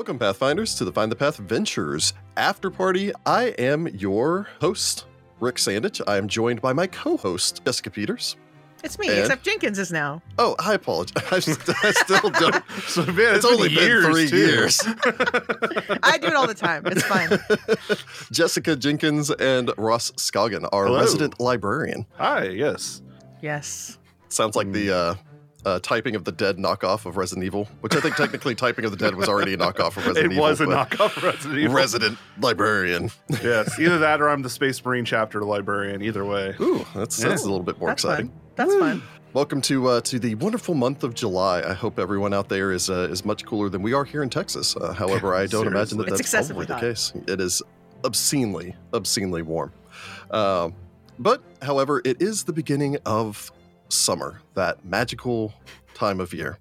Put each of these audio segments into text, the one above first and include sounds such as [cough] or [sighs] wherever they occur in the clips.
Welcome, Pathfinders, to the Find the Path Ventures After Party. I am your host, Rick Sandidge. I am joined by my co host, Jessica Peters. It's me, And- except Jenkins is now. Oh, I apologize. [laughs] I, st- I still don't. [laughs] So man, It's only been three too. years. [laughs] I do it all the time. It's fine. Jessica Jenkins and Ross Scoggin, our Hello. resident librarian. Hi, yes. Yes. Sounds like the uh, uh, typing of the dead knockoff of Resident Evil, which I think technically typing of the dead was already a knockoff of Resident Evil. it Evil. was a knockoff of Resident Evil. Resident librarian. yes, [laughs] either that or I'm the Space Marine chapter librarian. Either way. Ooh, that's, that's a little bit more That's exciting. fun. That's fine. Welcome to uh, to the wonderful month of July. I hope everyone out there is uh, is much cooler than we are here in Texas. Uh, however, I don't imagine that that's probably excessively the case. It is obscenely, obscenely warm. Um, but however, it is the beginning of summer, that magical time of year.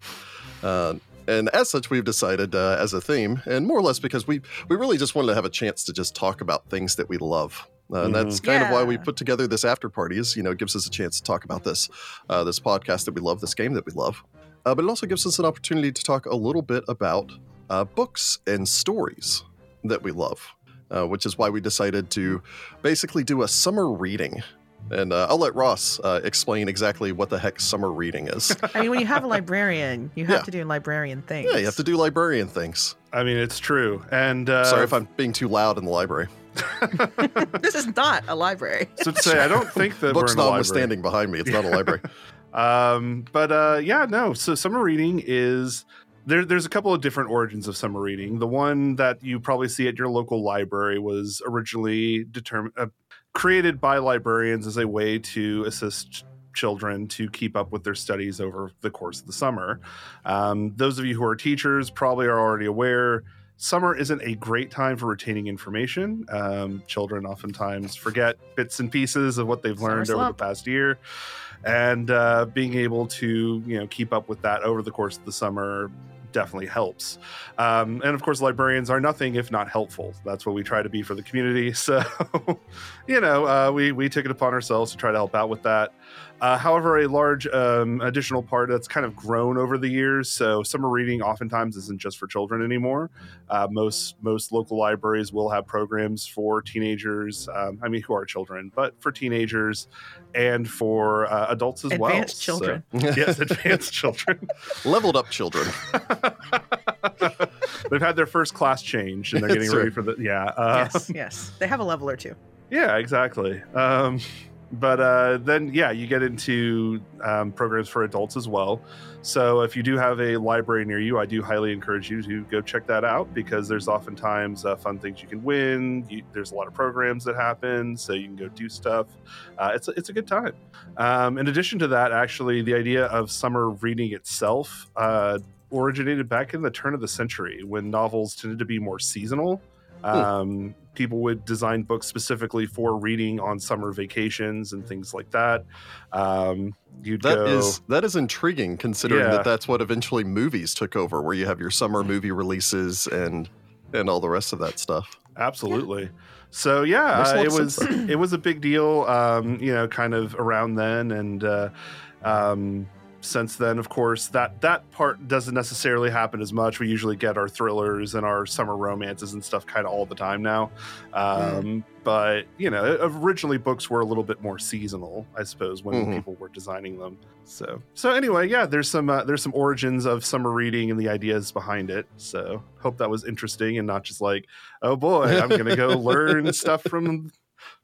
Uh, and as such, we've decided uh, as a theme, and more or less because we we really just wanted to have a chance to just talk about things that we love. Uh, and that's kind of why we put together this after party. Is you know it gives us a chance to talk about this uh, this podcast that we love, this game that we love. Uh, but it also gives us an opportunity to talk a little bit about uh, books and stories that we love, uh, which is why we decided to basically do a summer reading. And uh, I'll let Ross uh, explain exactly what the heck summer reading is. [laughs] I mean, when you have a librarian, you have Yeah. to do librarian things. yeah, you have to do librarian things. I mean, it's true. And uh, Sorry if I'm being too loud in the library. [laughs] this is not a library. so to say, I don't think that Books we're in a library. notwithstanding behind me, it's not a library. [laughs] Um, but uh, yeah, no. So summer reading is there. There's a couple of different origins of summer reading. The one that you probably see at your local library was originally determined, uh, created by librarians as a way to assist children to keep up with their studies over the course of the summer. Um, those of you who are teachers probably are already aware. Summer isn't a great time for retaining information. Um, children oftentimes forget bits and pieces of what they've learned over the past year and uh, being able to you know keep up with that over the course of the summer definitely helps. Um, and of course librarians are nothing if not helpful. That's what we try to be for the community. [laughs] So you know uh, we, we took it upon ourselves to try to help out with that uh, however a large um, additional part that's kind of grown over the years so summer reading oftentimes isn't just for children anymore uh, most most local libraries will have programs for teenagers um, i mean who are children but for teenagers and for uh, adults as well. Advanced children. So- [laughs] yes, [laughs] advanced children. Leveled up children. [laughs] They've had their first class change and they're getting ready for the yeah. Uh, yes, yes. They have a level or two. Yeah, exactly. Um, but uh, then, yeah, you get into um, programs for adults as well. So if you do have a library near you, I do highly encourage you to go check that out because there's oftentimes uh, fun things you can win. You, there's a lot of programs that happen, so you can go do stuff. Uh, it's it's a good time. Um, in addition to that, actually, the idea of summer reading itself uh, originated back in the turn of the century when novels tended to be more seasonal. Um, people would design books specifically for reading on summer vacations and things like that. Um, you'd That go, is that is intriguing, considering Yeah. that that's what eventually movies took over, where you have your summer movie releases and and all the rest of that stuff. absolutely. So yeah, uh, it was it was a big deal. Um, you know, kind of around then, and uh, um, since then, of course, that that part doesn't necessarily happen as much. We usually get our thrillers and our summer romances and stuff kind of all the time now. Um, But you know, originally books were a little bit more seasonal, I suppose, when Mhm. people were designing them. So so anyway, yeah, there's some uh, there's some origins of summer reading and the ideas behind it. So hope that was interesting and not just like, oh boy, I'm gonna go [laughs] learn stuff from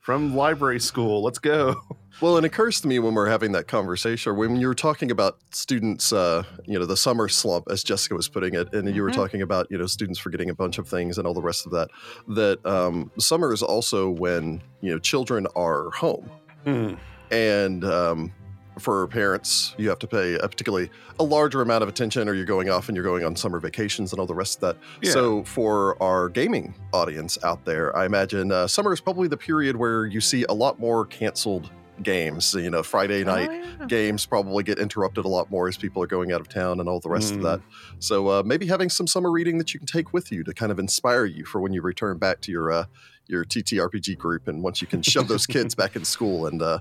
from library school. Let's go. [laughs] Well, it occurs to me when we're having that conversation, or when you were talking about students, uh, you know, the summer slump, as Jessica was putting it, and you were Mhm. talking about, you know, students forgetting a bunch of things and all the rest of that, that um, summer is also when, you know, children are home. Hmm. And, um, for parents, you have to pay a particularly a larger amount of attention, or you're going off and you're going on summer vacations and all the rest of that. Yeah. So, for our gaming audience out there, I imagine uh, summer is probably the period where you see a lot more canceled games. You know, Friday night Oh, yeah. games probably get interrupted a lot more as people are going out of town and all the rest of Mm. that. So uh, maybe having some summer reading that you can take with you to kind of inspire you for when you return back to your uh, your TTRPG group, and once you can shove those kids [laughs] back in school and uh,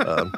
um,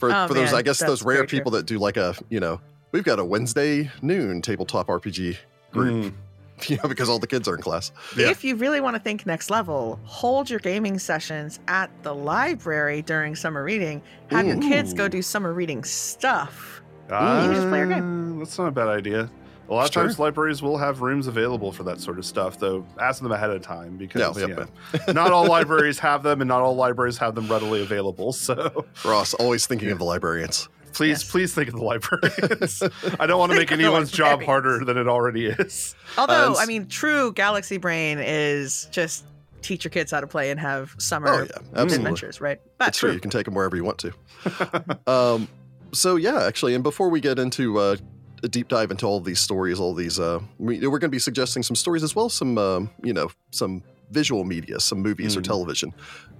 for Oh, for those I guess those rare very true. people that do like a you know we've got a Wednesday noon tabletop RPG group, Mm. [laughs] you know, because all the kids are in class. Yeah. If you really want to think next level, hold your gaming sessions at the library during summer reading. Have your kids go do summer reading stuff. Uh, You just play your game. That's not a bad idea. A lot of times, libraries will have rooms available for that sort of stuff, though. Ask them ahead of time because Yeah, you yep, know, not all libraries have them, and not all libraries have them readily available. So, Ross always thinking of the librarians. please, Yes. please think of the librarians. I don't want to make Think of the anyone's job harder than it already is. Although, and I s- mean, true Galaxy Brain is just teach your kids how to play and have summer Oh yeah, adventures, right? But That's true. You can take them wherever you want to. [laughs] um, so yeah, actually, and before we get into uh, a deep dive into all of these stories, all these, uh, we, we're going to be suggesting some stories as well, some, um, you know, some visual media, some movies or Mhm. television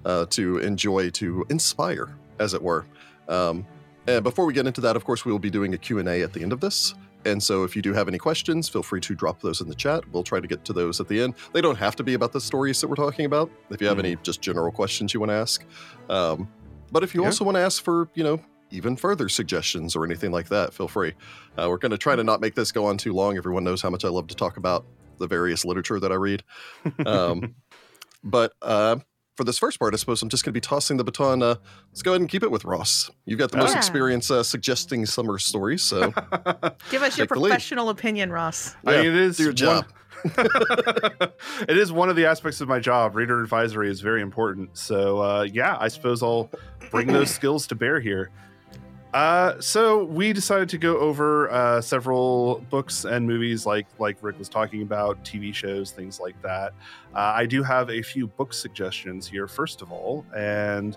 uh, to enjoy, to inspire, as it were. Um, and before we get into that, of course, we will be doing a Q&A at the end of this. And so if you do have any questions, feel free to drop those in the chat. We'll try to get to those at the end. They don't have to be about the stories that we're talking about. If you have Mhm. any just general questions you want to ask. Um, but if you Yeah. also want to ask for, you know, even further suggestions or anything like that, feel free. Uh, we're going to try to not make this go on too long. Everyone knows how much I love to talk about the various literature that I read. Um, [laughs] but uh, for this first part, I suppose I'm just going to be tossing the baton. Uh, let's go ahead and keep it with Ross. You've got the most Yeah. experience uh, suggesting summer stories, so [laughs] give us your Take the lead. professional opinion, Ross. I mean, it is your job. One, [laughs] it is one of the aspects of my job. Reader advisory is very important. So, uh, yeah, I suppose I'll bring those [clears throat] skills to bear here. Uh, so we decided to go over uh, several books and movies, like like Rick was talking about, TV shows, things like that. Uh, I do have a few book suggestions here, first of all, and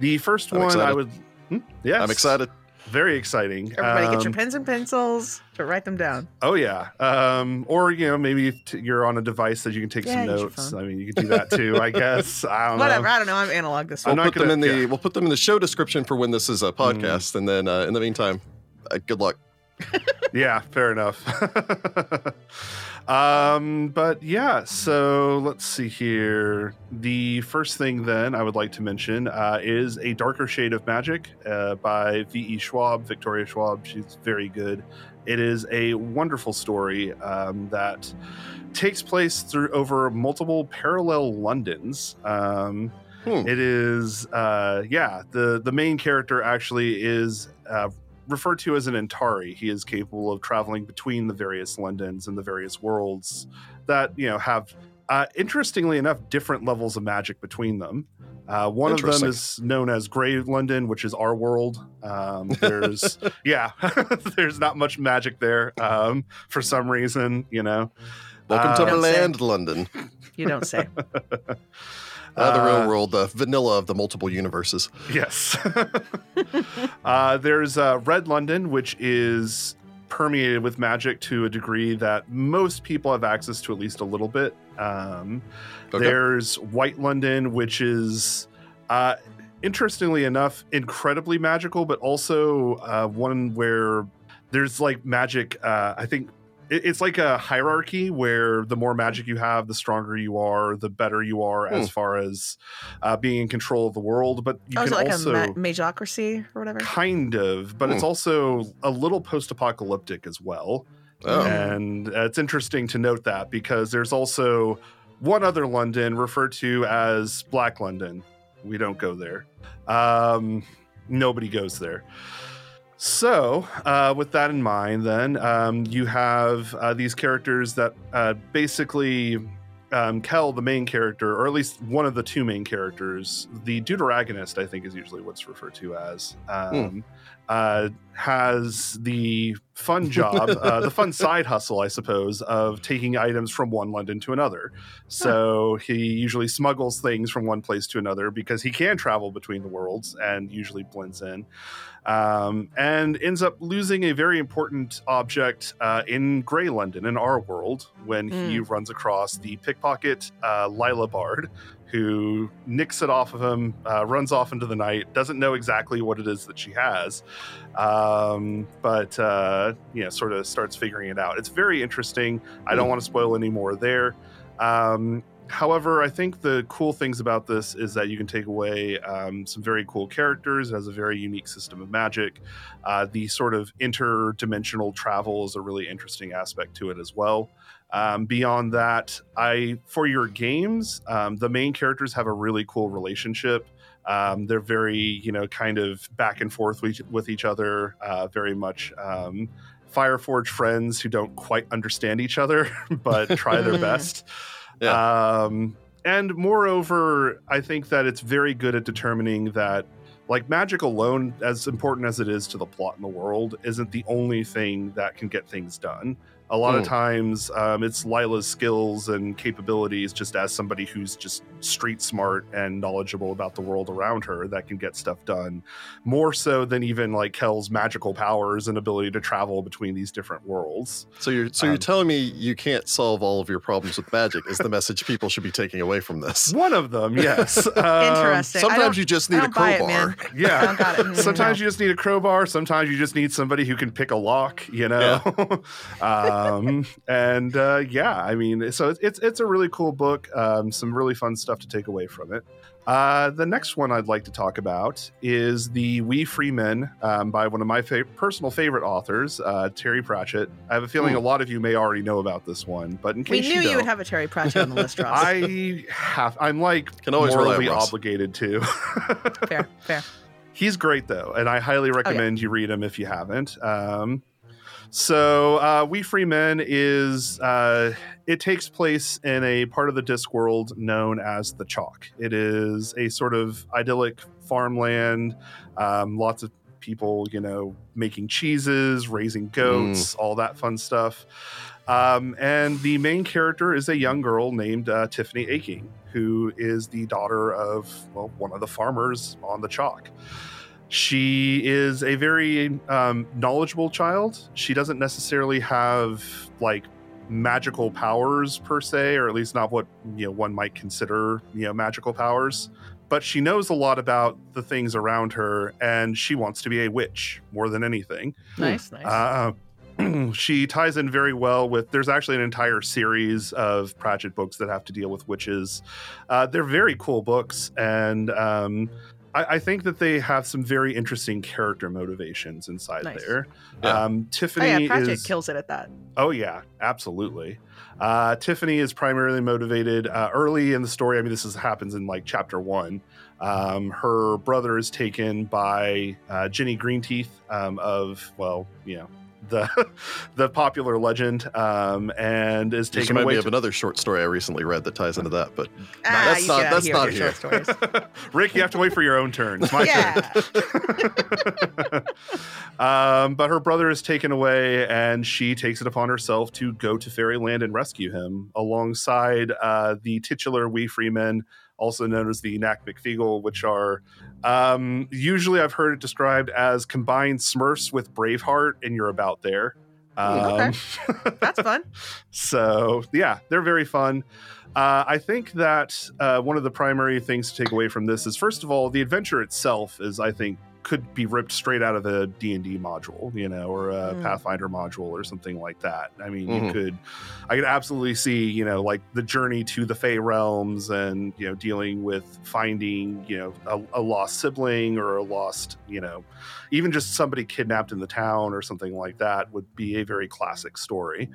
the 1st I'm one I would. Hmm? Yes, I'm excited. Very exciting. Everybody, get your Um, pens and pencils to write them down. Oh yeah, um, or you know maybe if t- you're on a device that you can take Yeah, some notes. I mean, you can do that too, I [laughs] guess. I don't know. Whatever. know. I don't know. I'm analog this I'm one. We'll not put them in the yeah. we'll put them in the show description for when this is a podcast, and then uh, in the meantime, uh, good luck. [laughs] Yeah, fair enough. [laughs] um, but yeah, so let's see here. The first thing then I would like to mention uh, is a darker shade of magic uh, by V.E. Schwab, Victoria Schwab. She's very good. It is a wonderful story um, that takes place through over multiple parallel Londons. Um, Hmm. It is, uh, yeah, the the main character actually is uh, referred to as an Antari. He is capable of traveling between the various Londons and the various worlds that you know have, uh, interestingly enough, different levels of magic between them. Uh, one of them is known as Grey London, which is our world. Um, there's, [laughs] yeah, [laughs] there's not much magic there um, for some reason, you know. Welcome Uh, to Don't say. Land, London, You don't say. [laughs] uh, the real Uh, world, the vanilla of the multiple universes. Yes. [laughs] uh, there's uh, Red London, which is permeated with magic to a degree that most people have access to at least a little bit. Um, Okay. There's White London, which is, uh, interestingly enough, incredibly magical, but also uh, one where there's like magic. Uh, I think it's like a hierarchy where the more magic you have, the stronger you are, the better you are as far as uh, being in control of the world. But you oh, can like also a ma- magocracy or whatever? kind of, but it's Hmm. also a little post-apocalyptic as well. Oh, And uh, it's interesting to note that because there's also one other London referred to as Black London. We don't go there. Um, nobody goes there. So, uh, with that in mind, then um, you have uh, these characters that uh, basically um, Kel, the main character, or at least one of the two main characters, the deuteragonist, I think is usually what's referred to as. Um, uh, has the fun job, uh, the fun [laughs] side hustle, I suppose, of taking items from one London to another. So he usually smuggles things from one place to another because he can travel between the worlds and usually blends in. Um, and ends up losing a very important object uh, in Grey London, in our world, when he runs across the pickpocket uh, Lila Bard, who nicks it off of him, uh, runs off into the night, doesn't know exactly what it is that she has, um, but uh, you know, sort of starts figuring it out. It's very interesting. I don't want to spoil any more there. Um, however, I think the cool things about this is that you can take away um, some very cool characters. It has a very unique system of magic. Uh, the sort of interdimensional travel is a really interesting aspect to it as well. Um, beyond that, I for your games, um, the main characters have a really cool relationship. Um, they're very, you know, kind of back and forth with, with each other, uh, very much um, Fireforge friends who don't quite understand each other, [laughs] but try their [laughs] best. Um, and moreover, I think that it's very good at determining that, like, magic alone, as important as it is to the plot in the world, isn't the only thing that can get things done. A lot of Mm. times, um, it's Lila's skills and capabilities, just as somebody who's just street smart and knowledgeable about the world around her, that can get stuff done. More so than even like Kel's magical powers and ability to travel between these different worlds. So you're so Um, you're telling me you can't solve all of your problems with magic is the message people should be taking away from this. [laughs] One of them, yes. [laughs] Um, Interesting. Sometimes you just need a don't it, crowbar. [laughs] Yeah. don't got it. Mm, Sometimes no. you just need a crowbar. Sometimes you just need somebody who can pick a lock, you know. Um, and uh, yeah, I mean, so it's it's it's a really cool book. Um, some really fun stuff to take away from it. Uh, the next one I'd like to talk about is the Wee Free Men um, by one of my fa- personal favorite authors, uh, Terry Pratchett. I have a feeling Ooh. a lot of you may already know about this one, but in case we knew you, you, don't, would have a Terry Pratchett on the list, Ross. [laughs] I have. I'm like Can always rely on morally obligated to. fair, fair. [laughs] He's great though, and I highly Oh, recommend you read him if you haven't. Um, so, uh, Wee Free Men is uh, it takes place in a part of the Discworld known as the Chalk. It is a sort of idyllic farmland, um, lots of people, you know, making cheeses, raising goats, all that fun stuff. Um, and the main character is a young girl named uh, Tiffany Aching, who is the daughter of well, one of the farmers on the Chalk. She is a very um, knowledgeable child. She doesn't necessarily have like magical powers per se, or at least not what you know one might consider you know magical powers. But she knows a lot about the things around her, and she wants to be a witch more than anything. Nice, nice. Uh, [clears throat] she ties in very well with. There's actually an entire series of Pratchett books that have to deal with witches. Uh, they're very cool books, and um, I, I think that they have some very interesting character motivations inside Nice. there. Yeah. Um, oh Tiffany yeah, Pratchett is. kills it at that. Oh yeah, absolutely. Uh, Tiffany is primarily motivated uh, early in the story. I mean, this is, happens in like chapter one. Um, her brother is taken by uh, Jenny Greenteeth um, of well, you know, the [laughs] the popular legend, um, and is taken away. me of to- another short story I recently read that ties into that, but Ah, That's you not- that's not with here. short stories. [laughs] Rick, you have to wait for your own turn. It's my yeah. turn. [laughs] um, but her brother is taken away, and she takes it upon herself to go to Fairyland and rescue him alongside uh, the titular Wee Free Men, also known as the Nac Mac Feegle, which are um, usually I've heard it described as combined Smurfs with Braveheart, and you're about there. Okay. Um, [laughs] That's fun. so yeah, they're very fun. Uh, I think that uh, one of the primary things to take away from this is, first of all, the adventure itself is, I think, could be ripped straight out of a D&D module, you know, or a Mm. Pathfinder module or something like that. I mean, Mhm. you could, I could absolutely see, you know, like the journey to the Fey realms and, you know, dealing with finding, you know, a, a lost sibling or a lost, you know, even just somebody kidnapped in the town or something like that would be a very classic story.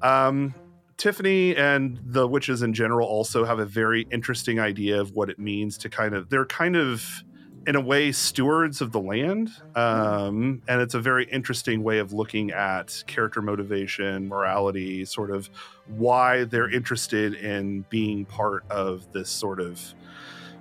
Um, Tiffany and the witches in general also have a very interesting idea of what it means to kind of, they're kind of, in a way, stewards of the land. Um, and it's a very interesting way of looking at character motivation, morality, sort of why they're interested in being part of this sort of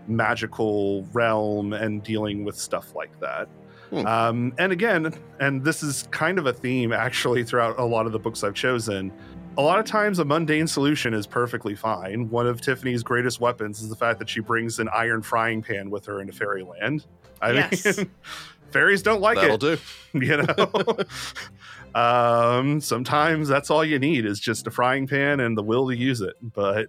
magical realm and dealing with stuff like that. Hmm. Um, and again, and this is kind of a theme actually throughout a lot of the books I've chosen. A lot of times, a mundane solution is perfectly fine. One of Tiffany's greatest weapons is the fact that she brings an iron frying pan with her into fairyland. I Yes. mean, [laughs] fairies don't like That'll it, do. [laughs] you know. [laughs] um, sometimes that's all you need is just a frying pan and the will to use it. But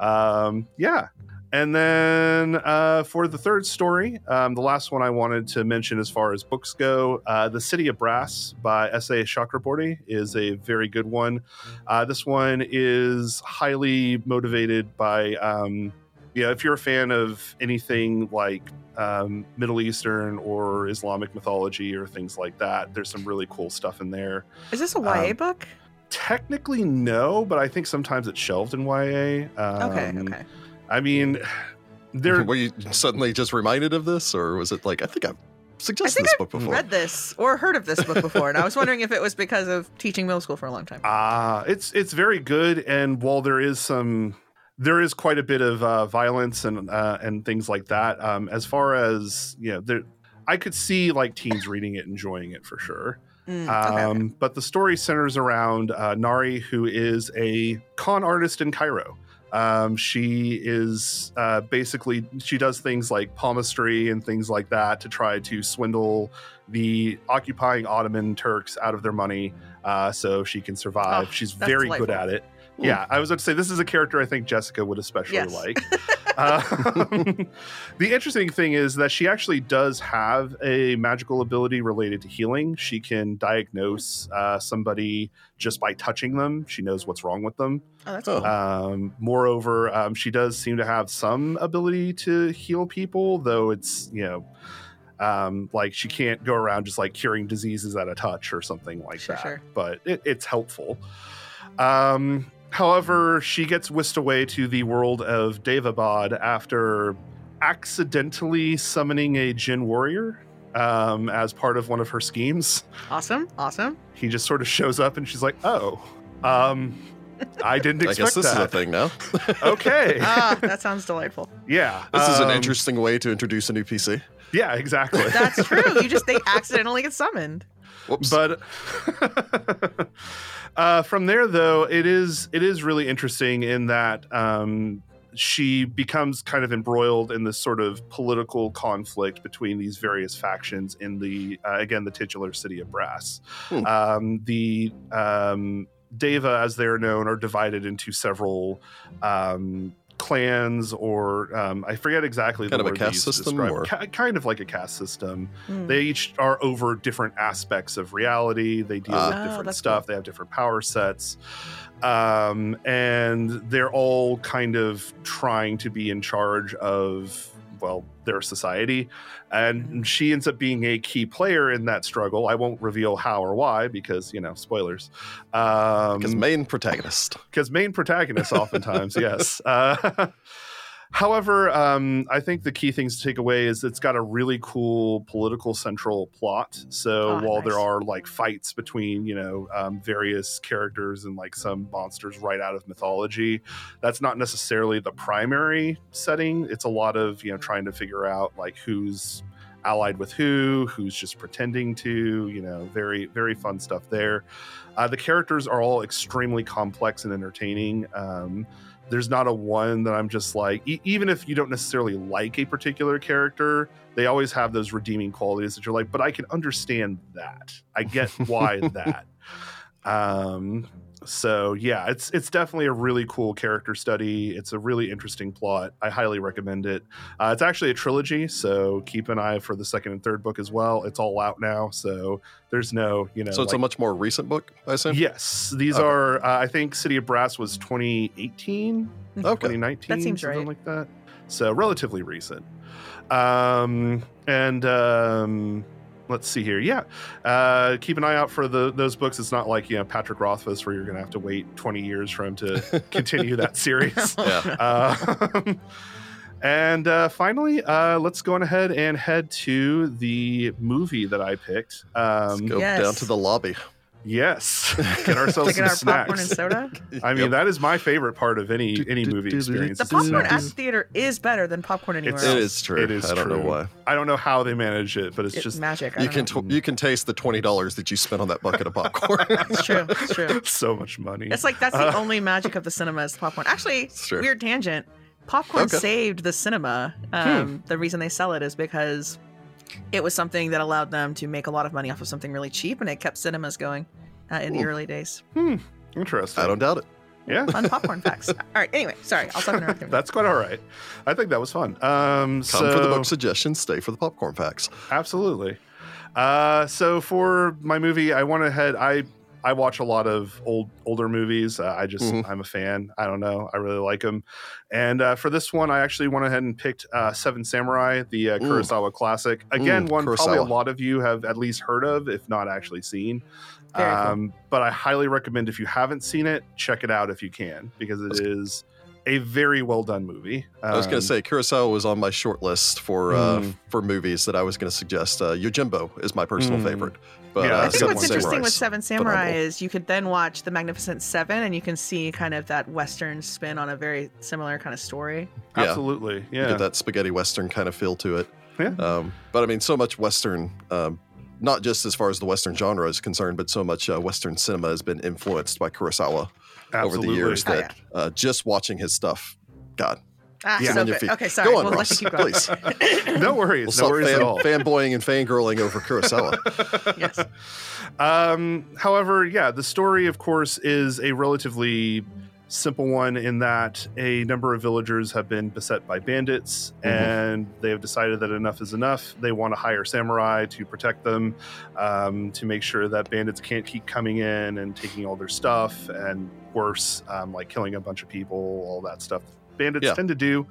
um, yeah. And then uh, for the third story, um, the last one I wanted to mention as far as books go, uh, The City of Brass by S.A. Chakraborty is a very good one. Uh, this one is highly motivated by, um, yeah, if you're a fan of anything like um, Middle Eastern or Islamic mythology or things like that, there's some really cool stuff in there. Is this a YA Um, book? Technically, no, but I think sometimes it's shelved in YA. Um, Okay, okay. I mean, there. Were you suddenly just reminded of this, or was it like I think I've suggested think this book before? Read this or heard of this book before, and I was wondering if it was because of teaching middle school for a long time. [laughs] Ah, it's it's very good, and while there is some, there is quite a bit of uh, violence and uh, and things like that. Um, as far as you know, there, I could see like teens reading it, enjoying it for sure. Mm, okay, Um, okay. But the story centers around uh, Nahri, who is a con artist in Cairo. Um, she is uh, basically she does things like palmistry and things like that to try to swindle the occupying Ottoman Turks out of their money, uh, so she can survive. Oh, She's very good at it. Yeah, I was about to say this is a character I think Jessica would especially Yes. like. Um, [laughs] the interesting thing is that she actually does have a magical ability related to healing. She can diagnose uh, somebody just by touching them. She knows what's wrong with them. Oh, that's Oh. cool. Um, moreover, um, she does seem to have some ability to heal people, though it's you know. Um, like she can't go around just like curing diseases at a touch or something like Sure, that. sure. But it, it's helpful. Um, however, she gets whisked away to the world of Daevabad after accidentally summoning a djinn warrior um, as part of one of her schemes. Awesome, awesome. He just sort of shows up and she's like, "Oh, um, I didn't [laughs] expect that." I expect guess this is a thing now. [laughs] okay, Ah, that sounds delightful. yeah, This is an um, interesting way to introduce a new PC. Yeah, exactly. That's true. You just they accidentally get summoned. Whoops. but [laughs] uh, from there though it is it is really interesting in that um, she becomes kind of embroiled in this sort of political conflict between these various factions in the uh, again the titular city of brass Hmm. um, the um, deva as they're known are divided into several um, clans or um, i forget exactly Kind the of a word they caste use to system, describe- or- Ki- kind of like a caste system Mm. they each are over different aspects of reality they deal Ah. with Oh, different that's stuff cool. they have different power sets um, and they're all kind of trying to be in charge of well their society. And she ends up being a key player in that struggle. I won't reveal how or why because you know spoilers. Um Because main protagonist. [laughs] because main protagonist, oftentimes [laughs] yes. Uh, [laughs] however um, i think the key things to take away is it's got a really cool political central plot. So Ah, while there are like fights between you know um, various characters and like some monsters right out of mythology that's not necessarily the primary setting. It's a lot of you know trying to figure out like who's allied with who who's just pretending to you know very very fun stuff there. Uh, the characters are all extremely complex and entertaining. Um, there's not a one that i'm just like e- even if you don't necessarily like a particular character they always have those redeeming qualities that you're like but i can understand that. I get why [laughs] that. Um so yeah it's it's definitely a really cool character study. It's a really interesting plot. I highly recommend it. Uh, it's actually a trilogy so keep an eye for the second and third book as well. It's all out now so there's no you know so it's a much more recent book, I assume? yes. These Okay. are uh, i think city of brass was 2018 Okay. 2019 That seems something right. like that. So relatively recent. Um and um let's see here yeah uh keep an eye out for the those books it's not like you know patrick rothfuss where you're gonna have to wait 20 years for him to [laughs] continue that series [laughs] Yeah. um, and uh, finally, uh, let's go on ahead and head to the movie that I picked. Let's Um, go Yes. down to the lobby. Yes, [laughs] get ourselves to get some our popcorn and snacks. soda. I mean, that is my favorite part of any any movie experience. The popcorn at the theater is better than popcorn anywhere It's- else. is true. It is I don't know why. I don't know how they manage it, but it's It's just magic. I You can t- you can taste the twenty dollars that you spent on that bucket of [laughs] popcorn. It's true. It's true. [laughs] so much money. It's like that's the Uh, only magic of the cinema is popcorn. Actually, weird tangent. Popcorn Okay. saved the cinema. Um, The reason they sell it is because it was something that allowed them to make a lot of money off of something really cheap, and it kept cinemas going uh, in the early days. Hmm, interesting. I don't doubt it. Yeah. Fun [laughs] popcorn facts. All right. Anyway, sorry. I'll stop interrupting. [laughs] That's quite all right. I think that was fun. Um, Come so, for the book suggestions, stay for the popcorn facts. Absolutely. Uh, so for my movie, I went ahead. I I watch a lot of old older movies. Uh, I just Mhm. I'm a fan. I don't know. I really like them. And uh, for this one, I actually went ahead and picked uh, Seven Samurai, the uh, Ooh. Kurosawa classic. Again, Mm, one probably a lot of you have at least heard of, if not actually seen. Very cool. Um, but I highly recommend if you haven't seen it, check it out if you can, because it is a very well done movie. I was going Um, to say Kurosawa was on my short list for uh, Mm. for movies that I was going to suggest. Uh, Yojimbo is my personal Mm. favorite, but Yeah, uh, I think Seven what's interesting with Samurais, Seven Samurai phenomenal. is you could then watch The Magnificent Seven, and you can see kind of that Western spin on a very similar kind of story. Yeah. absolutely, You yeah. get that spaghetti western kind of feel to it. Yeah. Um, but I mean, so much western. Um, not just as far as the Western genre is concerned, but so much uh, Western cinema has been influenced by Kurosawa over the years Oh, that uh, just watching his stuff, God, Ah, Yeah. so On your feet. Okay, sorry. Go on, we'll Ross, let you keep going. please. [laughs] no worries, we'll no worries fan, at all. fanboying and fangirling over Kurosawa. [laughs] Yes. Um, however, yeah, the story, of course, is a relatively simple one in that a number of villagers have been beset by bandits Mhm. and they have decided that enough is enough. They want to hire samurai to protect them, um, to make sure that bandits can't keep coming in and taking all their stuff, and worse, um, like killing a bunch of people, all that stuff. Bandits Yeah. tend to do.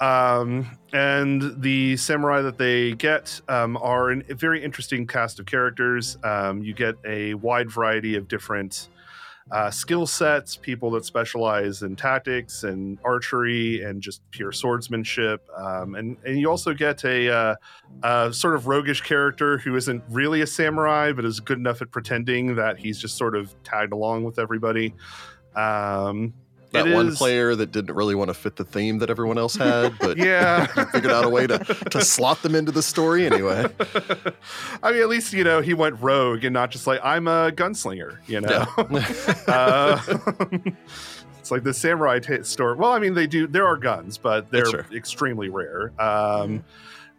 Um, and the samurai that they get um, are a very interesting cast of characters. Um, you get a wide variety of different uh, skill sets, people that specialize in tactics and archery and just pure swordsmanship. Um, and, and you also get a, uh, a sort of roguish character who isn't really a samurai, but is good enough at pretending that he's just sort of tagged along with everybody. Um, that it one is- player that didn't really want to fit the theme that everyone else had, but [laughs] Yeah. [laughs] figured out a way to, to slot them into the story anyway. [laughs] I mean, at least you know he went rogue and not just like I'm a gunslinger. You know, Yeah. uh, it's like the samurai t- store. Well, I mean, they do. There are guns, but they're Sure. extremely rare. Um,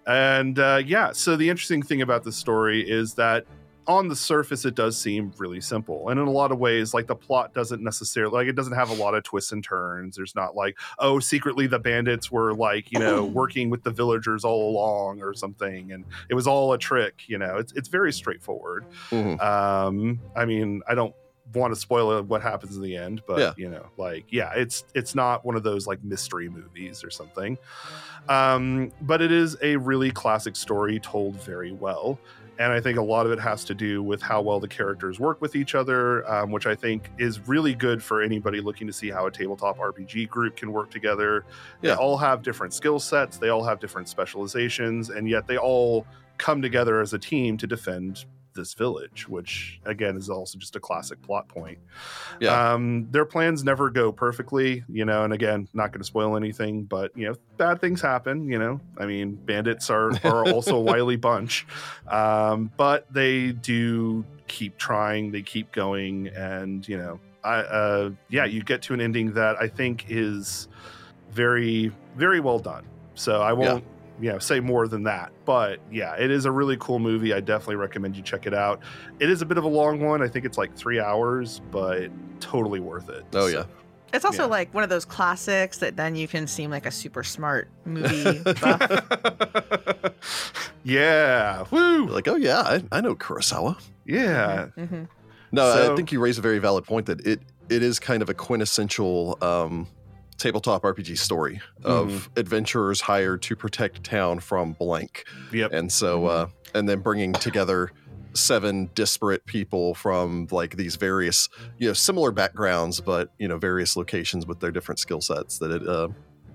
and uh, yeah, so the interesting thing about the story is that on the surface it does seem really simple. And in a lot of ways like the plot doesn't necessarily like it doesn't have a lot of twists and turns. There's not like oh secretly the bandits were like you know [clears throat] working with the villagers all along or something and it was all a trick you know? It's, it's very straightforward. Mhm. um i mean i don't want to spoil what happens in the end but Yeah. you know like yeah it's it's not one of those like mystery movies or something. Um but it is a really classic story told very well and I think a lot of it has to do with how well the characters work with each other, um, which I think is really good for anybody looking to see how a tabletop RPG group can work together. They all have different skill sets, they all have different specializations, and yet they all come together as a team to defend this village, which again is also just a classic plot point. Yeah. Um, their plans never go perfectly, you know, and again, not going to spoil anything, but you know, bad things happen, you know. I mean, bandits are are also a [laughs] wily bunch. Um, but they do keep trying, they keep going, and you know, I uh yeah, you get to an ending that I think is very, very well done. So I won't you know say more than that but yeah it is a really cool movie i definitely recommend you check it out it is a bit of a long one i think it's like three hours but totally worth it Oh, So- yeah. It's also Yeah. like one of those classics that then you can seem like a super smart movie buff. [laughs] yeah woo You're like, oh, yeah, I, I know Kurosawa. yeah hmm No, So- I think you raise a very valid point that it it is kind of a quintessential um, tabletop RPG story of Mm-hmm. adventurers hired to protect town from blank, yep and so uh, and then bringing together seven disparate people from like these various you know similar backgrounds, but you know various locations with their different skill sets. That it. Uh,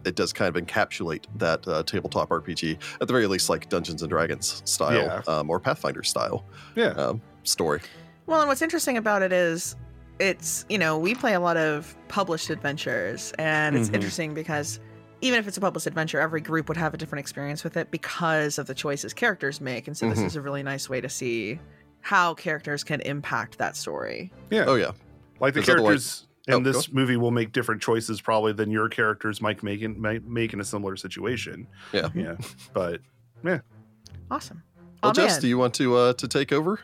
it does kind of encapsulate that uh, tabletop RPG, at the very least, like Dungeons and Dragons style Yeah. um, or Pathfinder style yeah um, story. Well, and what's interesting about it is it's, you know, we play a lot of published adventures, and it's Mhm. interesting because even if it's a published adventure, every group would have a different experience with it because of the choices characters make. And so this Mhm. is a really nice way to see how characters can impact that story. Yeah. Oh yeah, Like the otherwise- characters in Oh, go this movie will make different choices probably than your characters might make in might make in a similar situation. Yeah. Yeah. But yeah Awesome. well, oh, Jess, man. do you want to uh, to take over?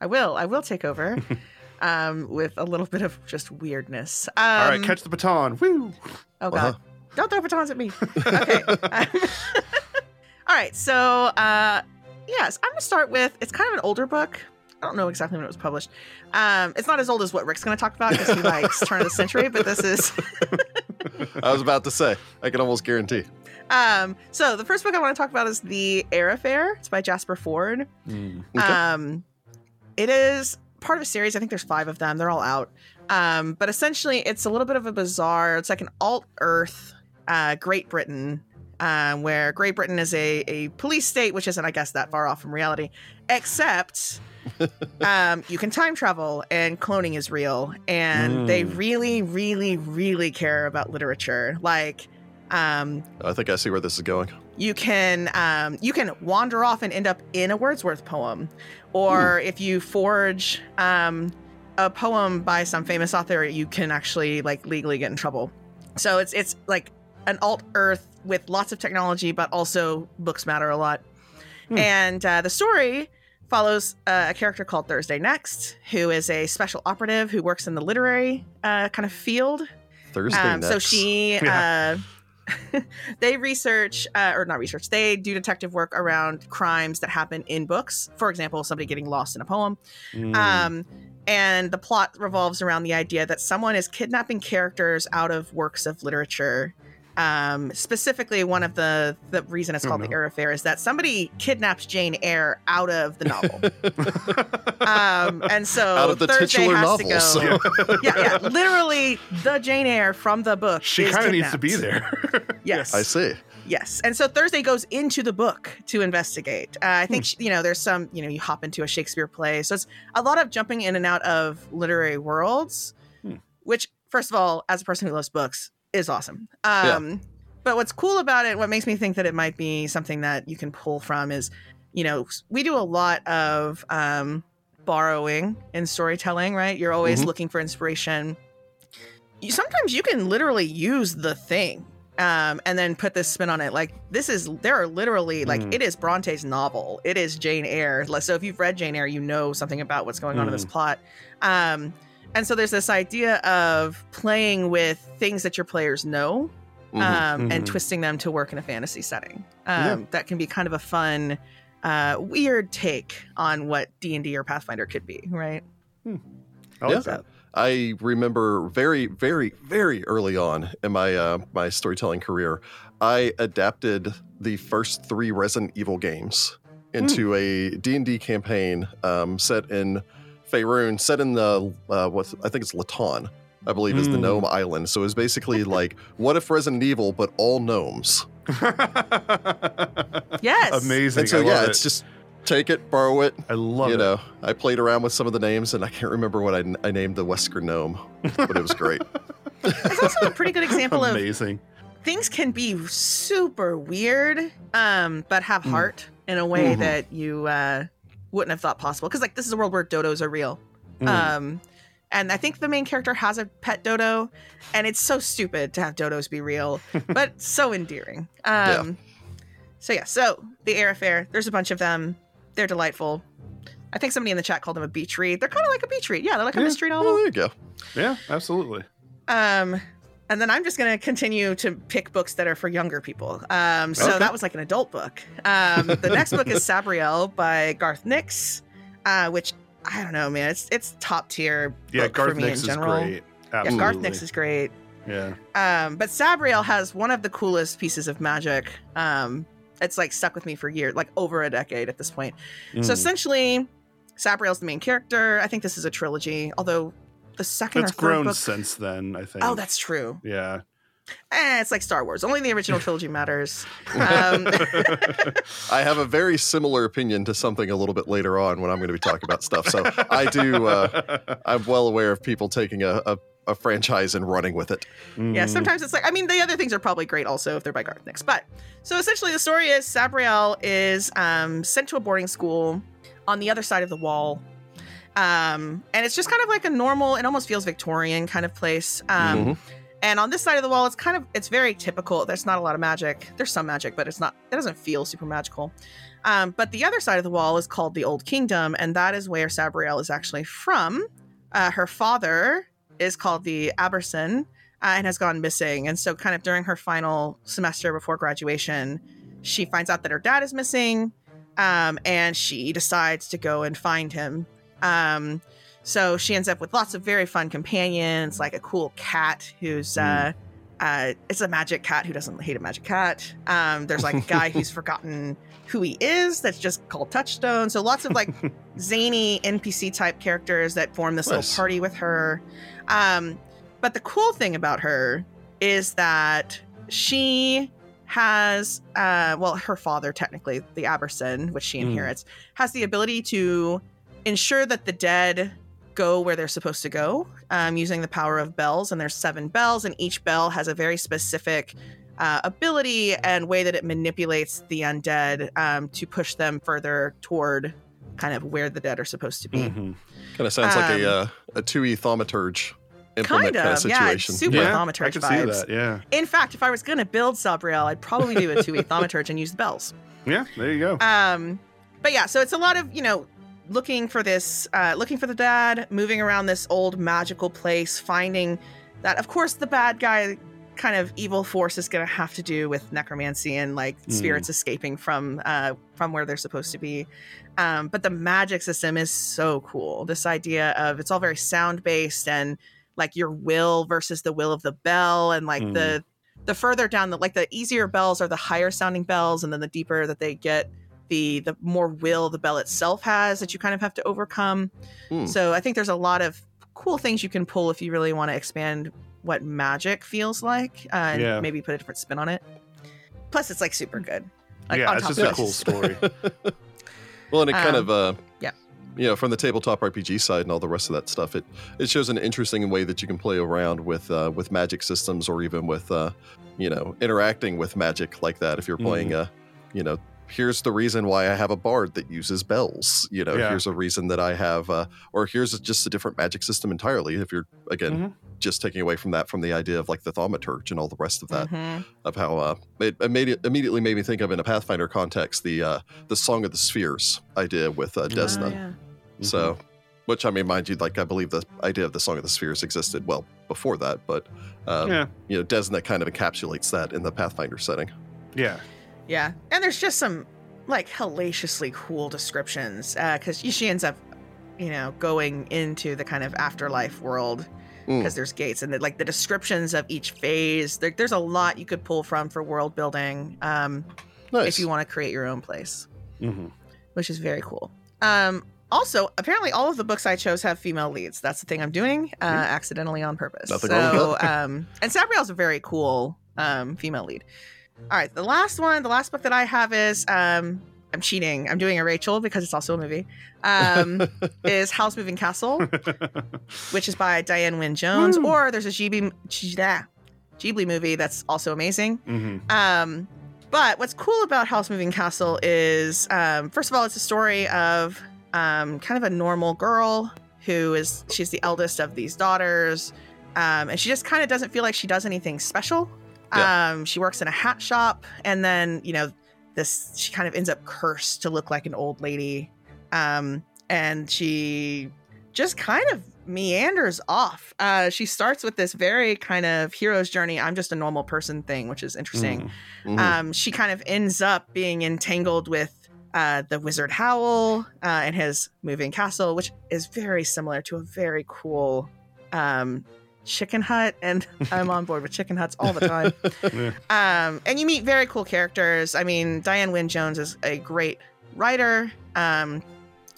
I will. I will take over [laughs] um, with a little bit of just weirdness. Um, all right, catch the baton. Woo! Oh Uh-huh. God! Don't throw batons at me. [laughs] Okay. [laughs] All right. So, uh, yes, I'm gonna start with. It's kind of an older book. I don't know exactly when it was published. Um, it's not as old as what Rick's gonna talk about because he likes turn of the century, but this is. [laughs] I was about to say, I can almost guarantee. Um, so the first book I want to talk about is The Eyre Affair. It's by Jasper Fforde. Okay. Um, it is part of a series. I think there's five of them. They're all out. Um, but essentially, it's a little bit of a bizarre. It's like an alt Earth, uh, Great Britain, uh, where Great Britain is a a police state, which isn't, I guess, that far off from reality. Except, [laughs] um, you can time travel, and cloning is real, and they Mm. really, really, really care about literature. Like, um, I think I see where this is going. you can um, you can wander off and end up in a Wordsworth poem, or if you forge um, a poem by some famous author, you can actually like legally get in trouble. So it's it's like an alt Earth with lots of technology, but also books matter a lot. Hmm. And uh, the story follows uh, a character called Thursday Next, who is a special operative who works in the literary uh, kind of field. Thursday Um, next. so she, Yeah. [laughs] [laughs] they research, uh, or not research, they do detective work around crimes that happen in books. For example, somebody getting lost in a poem. Mm. Um, and the plot revolves around the idea that someone is kidnapping characters out of works of literature. Um, specifically, one of the the reason it's Oh, called no. the Eyre Affair is that somebody kidnaps Jane Eyre out of the novel. [laughs] um, and so Out of the Thursday titular has novel. to go. So. yeah, yeah, literally the Jane Eyre from the book. she kind of needs to be there. [laughs] Yes, I see. yes. And so Thursday goes into the book to investigate. Uh, I Hmm. think sh you know there's some you know you hop into a Shakespeare play, so it's a lot of jumping in and out of literary worlds, Hmm. which first of all, as a person who loves books, is awesome. Yeah. Um, But what's cool about it, what makes me think that it might be something that you can pull from is, you know, we do a lot of um, borrowing in storytelling, right? You're always Mhm. looking for inspiration. You, sometimes you can literally use the thing um, and then put this spin on it. Like this is there are literally like Mm. it is Bronte's novel. It is Jane Eyre. So if you've read Jane Eyre, you know something about what's going on in this plot. Um, and so there's this idea of playing with things that your players know Mhm. um, and Mhm. twisting them to work in a fantasy setting. Um, Yeah. That can be kind of a fun, uh, weird take on what D and D or Pathfinder could be, right? I Yeah. that. I remember very, very, very early on in my uh, my storytelling career, I adapted the first three Resident Evil games into a D and D campaign um, set in Faerun, set in the uh, what I think it's Laton, I believe, is the Hmm. gnome island. So it's basically like what if Resident Evil, but all gnomes. [laughs] Yes. Amazing. and so I love yeah, it. it's just take it, borrow it. I love you it. You know, I played around with some of the names, and I can't remember what I, I named the Wesker gnome, but it was great. [laughs] It's also a pretty good example of Amazing. things can be super weird, um, but have Mm. heart in a way Mhm. that you uh, wouldn't have thought possible. Because like this is a world where dodos are real. Mm. Um, and I think the main character has a pet dodo, and it's so stupid to have dodos be real, [laughs] but so endearing. Um, So yeah, so the Eyre affair. There's a bunch of them. They're delightful. I think somebody in the chat called them a beach read. They're kind of like a beach read. Yeah, they're like a Yeah. mystery Oh, novel. there you go. yeah, absolutely. Um, and then I'm just going to continue to pick books that are for younger people. Um, so Okay. that was like an adult book. Um, the next book is [laughs] Sabriel by Garth Nix, uh, which I don't know, man. It's it's top tier. Yeah, book for Garth me Nix in is great. Yeah, Garth Nix is great. Yeah. Um, but Sabriel has one of the coolest pieces of magic. Um, it's like stuck with me for years, like over a decade at this point. So Mm. essentially, Sabriel's the main character. I think this is a trilogy, although the second it's or third grown book. since then, I think. Oh, that's true. yeah. Eh, it's like Star Wars. Only the original [laughs] trilogy matters. [laughs] Um, I have a very similar opinion to something a little bit later on when I'm going to be talking about stuff. So I do. Uh, I'm well aware of people taking a, a, a franchise and running with it. yeah, sometimes it's like I mean the other things are probably great also if they're by Garth Nix. But so essentially the story is Sabriel is um, sent to a boarding school on the other side of the wall. Um, and it's just kind of like a normal, it almost feels Victorian kind of place. Um, Mhm. And on this side of the wall, it's kind of it's very typical. There's not a lot of magic. There's some magic, but it's not. It doesn't feel super magical. Um, but the other side of the wall is called the Old Kingdom, and that is where Sabriel is actually from. Uh, her father is called the Aberson uh, and has gone missing. And so, kind of during her final semester before graduation, she finds out that her dad is missing, um, and she decides to go and find him. Um, so she ends up with lots of very fun companions, like a cool cat who's uh, uh, it's a magic cat who doesn't hate a magic cat. Um, there's like a guy who's [laughs] forgotten who he is that's just called Touchstone. So lots of like [laughs] zany NPC type characters that form this Nice. little party with her. Um, but the cool thing about her is that she has, uh, well, her father, technically, the Abhorsen, which she Mm. inherits, has the ability to ensure that the dead go where they're supposed to go um, using the power of bells. And there's seven bells, and each bell has a very specific uh, ability and way that it manipulates the undead um, to push them further toward kind of where the dead are supposed to be. Mhm. Kind of sounds like a Um, uh, a 2e thaumaturge implement Kind kind of of, yeah. situation. It's super Yeah, thaumaturge I can vibes. see that. Yeah, In fact, if I was going to build Sabriel, I'd probably do a 2e thaumaturge and use the bells. [laughs] yeah. There you go. Um, but yeah, so it's a lot of you know looking for this, uh, looking for the dad, moving around this old magical place, finding that of course the bad guy kind of evil force is going to have to do with necromancy and like Mm. spirits escaping from uh from where they're supposed to be um but the magic system is so cool this idea of it's all very sound based and like your will versus the will of the bell and like Mm. the the further down the like the easier bells are the higher sounding bells and then the deeper that they get the the more will the bell itself has that you kind of have to overcome Hmm. so i think there's a lot of cool things you can pull if you really want to expand what magic feels like uh, and Yeah. maybe put a different spin on it plus it's like super good like yeah, on it's top just of a it, cool story. [laughs] Well, and it kind Um, of, uh, yeah. you know, from the tabletop RPG side and all the rest of that stuff, it it shows an interesting way that you can play around with uh, with magic systems or even with, uh, you know, interacting with magic like that. If you're playing Mhm. a, you know, here's the reason why I have a bard that uses bells. You know, Yeah. here's a reason that I have, uh, or here's just a different magic system entirely. If you're again Mhm. just taking away from that, from the idea of like the thaumaturge and all the rest of that Mhm. of how uh, it, it made it immediately made me think of in a Pathfinder context the uh, the Song of the Spheres idea with uh, Oh, Desna. yeah. So, which I mean, mind you, like I believe the idea of the Song of the Spheres existed well before that, but um, yeah, you know, Desna kind of encapsulates that in the Pathfinder setting. yeah. Yeah, and there's just some like hellaciously cool descriptions because she ends up, you know, going into the kind of afterlife world Mm. because there's gates and the, like the descriptions of each phase. There, there's a lot you could pull from for world building um, Nice. if you want to create your own place, hmm which is very cool. Um, also, apparently, all of the books I chose have female leads. That's the thing I'm doing uh, accidentally on purpose. Nothing so, um, and Sabriel's a very cool um, female lead. All right, the last one, the last book that I have is um, I'm cheating. I'm doing a Rachel because it's also a movie. Um, [laughs] is Howl's Moving Castle, which is by Diane Wynne Jones, Woo. or there's a Ghibli, Ghibli movie that's also amazing. hmm Um, but what's cool about Howl's Moving Castle is, um, first of all, it's a story of um, kind of a normal girl who is she's the eldest of these daughters, um, and she just kind of doesn't feel like she does anything special. Yeah. Um, she works in a hat shop, and then you know this she kind of ends up cursed to look like an old lady, um, and she just kind of meanders off. Uh, she starts with this very kind of hero's journey. I'm just a normal person thing, which is interesting. Mhm. Um, she kind of ends up being entangled with uh, the wizard Howl uh, and his moving castle, which is very similar to a very cool um, chicken hut. And [laughs] I'm on board with chicken huts all the time. [laughs] Yeah. Um, and you meet very cool characters. I mean, Diane Wynne Jones is a great writer um,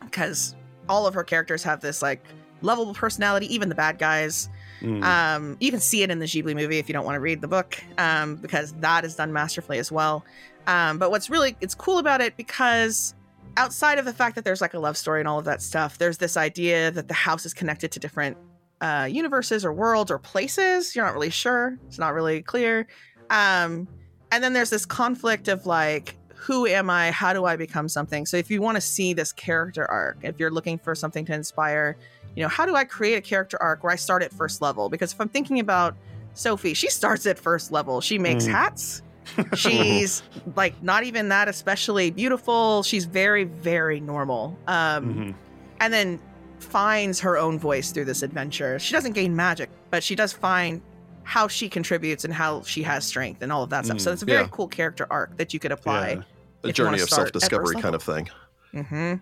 because all of her characters have this like lovable personality, even the bad guys. Mm. Um, you can see it in the Ghibli movie if you don't want to read the book, um, because that is done masterfully as well. Um, but what's really it's cool about it because outside of the fact that there's like a love story and all of that stuff, there's this idea that the house is connected to different uh, universes or worlds or places. You're not really sure. It's not really clear. Um, and then there's this conflict of like, who am I? How do I become something? So if you want to see this character arc, if you're looking for something to inspire, you know, how do I create a character arc where I start at first level? Because if I'm thinking about Sophie, she starts at first level. She makes Mm. hats. [laughs] She's like not even that especially beautiful. She's very, very normal. Um, Mhm. and then finds her own voice through this adventure. She doesn't gain magic, but she does find how she contributes and how she has strength and all of that stuff. So Mm, it's a very yeah. cool character arc that you could apply. Yeah. A if you wanna journey of first self-discovery kind of thing. hmm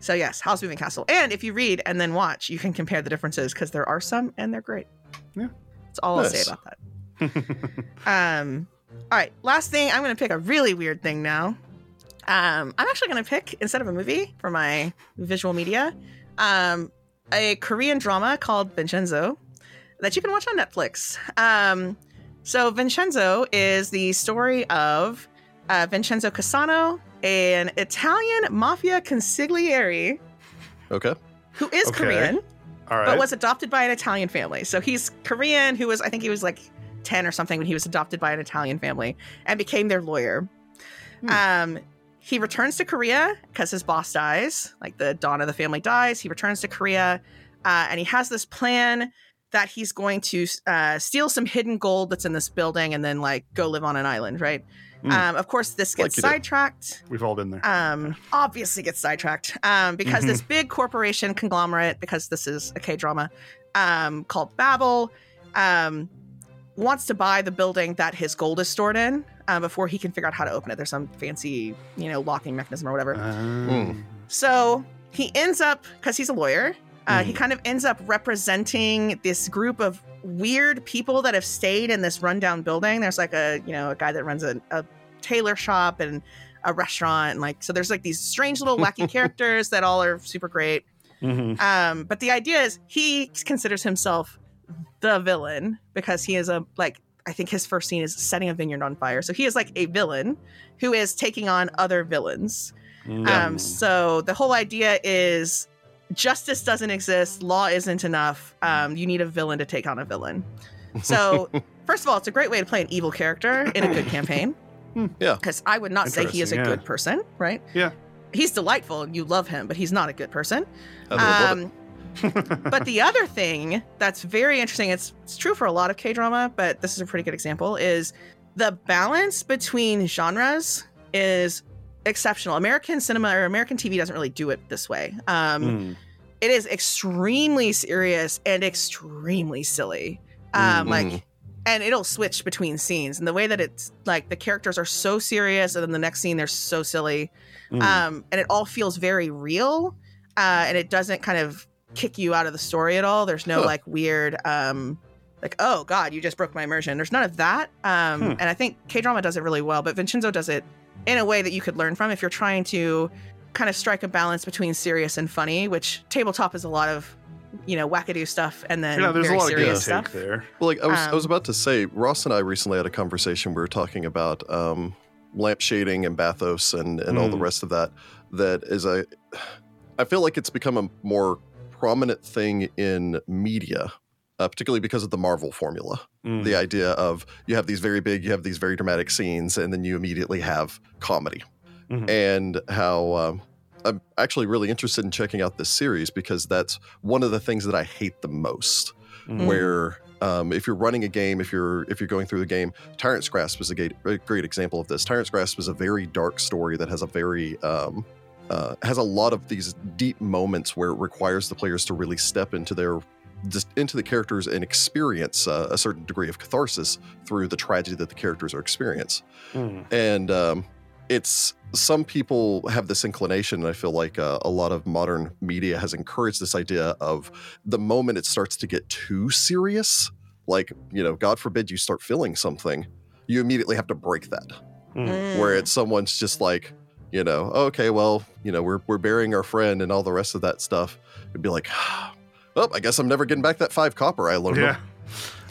So yes, Howl's Moving Castle. And if you read and then watch, you can compare the differences because there are some and they're great. Yeah. That's all I'll say about that. [laughs] Um, all right, last thing, I'm going to pick a really weird thing now. Um, I'm actually going to pick instead of a movie for my visual media, um, a Korean drama called Vincenzo that you can watch on Netflix. Um, so Vincenzo is the story of uh, Vincenzo Cassano, an Italian mafia consigliere Okay. who is Okay. Korean All right. but was adopted by an Italian family. So he's Korean, who was, I think he was like 10 or something when he was adopted by an Italian family and became their lawyer. Hmm. Um, he returns to Korea because his boss dies, like the Don of the family dies. He returns to Korea uh, and he has this plan that he's going to uh, steal some hidden gold that's in this building and then like go live on an island, right? Hmm. Um, of course, this gets do. sidetracked We've all been there. um, obviously gets sidetracked um, because this [laughs] big corporation conglomerate, because this is a K drama um, called Babel, um, wants to buy the building that his gold is stored in uh, before he can figure out how to open it. There's some fancy, you know, locking mechanism or whatever. Um, So he ends up, because he's a lawyer, uh, he Mhm. kind of ends up representing this group of weird people that have stayed in this rundown building. There's like a, you know, a guy that runs a, a tailor shop and a restaurant. And like, so there's like these strange little wacky [laughs] characters that all are super great. mhm. Um, but the idea is he considers himself the villain because he is a, like, I think his first scene is setting a vineyard on fire. So he is like a villain who is taking on other villains. Um, Mm. so the whole idea is justice doesn't exist, law isn't enough. Um, you need a villain to take on a villain. So [laughs] first of all, it's a great way to play an evil character in a good campaign. [laughs] Yeah. Because I would not say he is a yeah. good person, right? Yeah. He's delightful and you love him, but he's not a good person. I love it. Um, but the other thing that's very interesting, it's, it's true for a lot of K drama, but this is a pretty good example, is the balance between genres is exceptional. American cinema or American TV doesn't really do it this way. Um, Mm. It is extremely serious and extremely silly. Um, Mhm. Like, and it'll switch between scenes. And the way that it's like the characters are so serious, and then the next scene they're so silly Mm. um, and it all feels very real uh, and it doesn't kind of kick you out of the story at all there's no Huh. like weird um, like oh god you just broke my immersion there's none of that um, Hmm. and i think k-drama does it really well but vincenzo does it in a way that you could learn from if you're trying to kind of strike a balance between serious and funny which tabletop is a lot of you know wackadoo stuff and then yeah, there's a lot of give serious and take stuff there. Well, like I was, I was Um, about to say, Ross and I recently had a conversation. We were talking about um, lamp shading and bathos and and all the Mm. rest of that. That is a, I feel like it's become a more prominent thing in media, uh, particularly because of the Marvel formula. Mm. The idea of you have these very big, you have these very dramatic scenes, and then you immediately have comedy, Mhm. and how. Um, I'm actually really interested in checking out this series because that's one of the things that I hate the most Mm. where um, if you're running a game, if you're if you're going through the game, Tyrant's Grasp is a great, a great example of this. Tyrant's Grasp is a very dark story that has a very um, uh, has a lot of these deep moments where it requires the players to really step into their just into the characters and experience uh, a certain degree of catharsis through the tragedy that the characters are experience Mm. and um, it's some people have this inclination and i feel like uh, a lot of modern media has encouraged this idea of the moment it starts to get too serious like you know god forbid you start feeling something you immediately have to break that Mm. where it's someone's just like you know okay well you know we're, we're burying our friend and all the rest of that stuff it'd be like [sighs] oh, I guess I'm never getting back that five copper I loaned Yeah. him.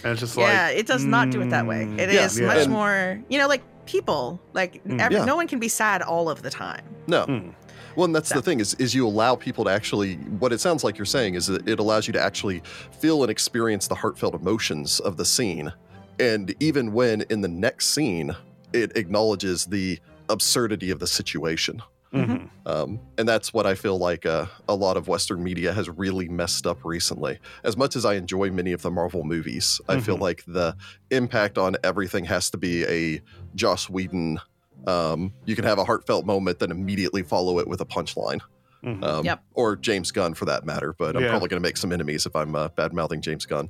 And it's just yeah, like it does not do it that way. mm, It is Yeah, much and- more, you know, like people. Like Mm. every, Yeah. no one can be sad all of the time. No. mm, Well, and that's So- the thing is, is you allow people to actually. What it sounds like you're saying is that it allows you to actually feel and experience the heartfelt emotions of the scene, and even when in the next scene, it acknowledges the absurdity of the situation. mhm. Um, and that's what I feel like uh, a lot of Western media has really messed up recently. As much as I enjoy many of the Marvel movies, I feel Mhm. like the impact on everything has to be a Joss Whedon. Um, you can have a heartfelt moment, then immediately follow it with a punchline. Mhm. Um, Yep. Or James Gunn for that matter, but I'm Yeah. probably going to make some enemies if I'm uh, bad mouthing James Gunn.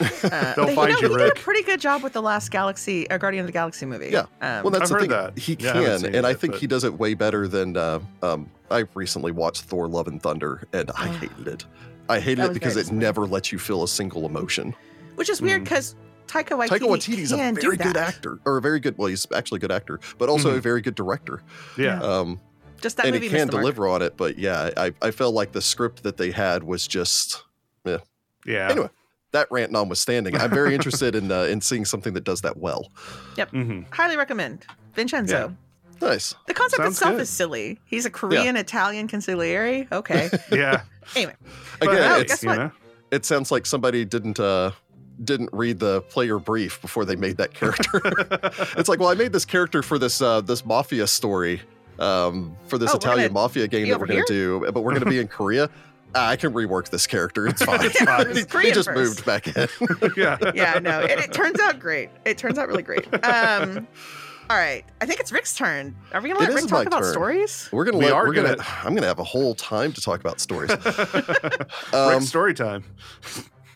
Uh, [laughs] They'll they- find know, you, he Rick. did a pretty good job with the last Galaxy, uh, Guardian of the Galaxy movie. Yeah. Um, Well, that's I've the heard thing. that. He Yeah, I haven't can, seen and I think but- he does it way better than. Uh, um, I recently watched Thor: Love and Thunder, and I hated it. I hated it because it never lets you feel a single emotion. which is weird Mm. because Taika Waititi, Taika Waititi's a very do good actor, or a very good. Well, he's actually a good actor, but also a Mhm. very good director. yeah. Um, Just that and movie he can deliver on it. But yeah, I, I felt like the script that they had was just yeah. yeah. anyway. That rant notwithstanding, I'm very interested in [laughs] uh, in seeing something that does that well. Mhm. Highly recommend Vincenzo. Nice. The concept Sounds itself good. is silly. He's a Korean Italian consigliere. Okay. [laughs] Yeah. anyway, Again, hey, it's, guess what? know? it sounds like somebody didn't uh, didn't read the player brief before they made that character. [laughs] it's like, well, I made this character for this uh, this mafia story, um, for this Oh, Italian gonna mafia game that we're going to do, but we're going to be in Korea. Ah, I can rework this character. It's [laughs] fine. It's fine. It's he, Korean just first. moved back in. [laughs] yeah. yeah, no, it, it turns out great. It turns out really great. Um, all right, I think it's Rick's turn. Are we gonna It let Rick talk about turn. stories? We're gonna We let, are we're gonna, gonna- [sighs] I'm gonna have a whole time to talk about stories. [laughs] Um, Rick story time.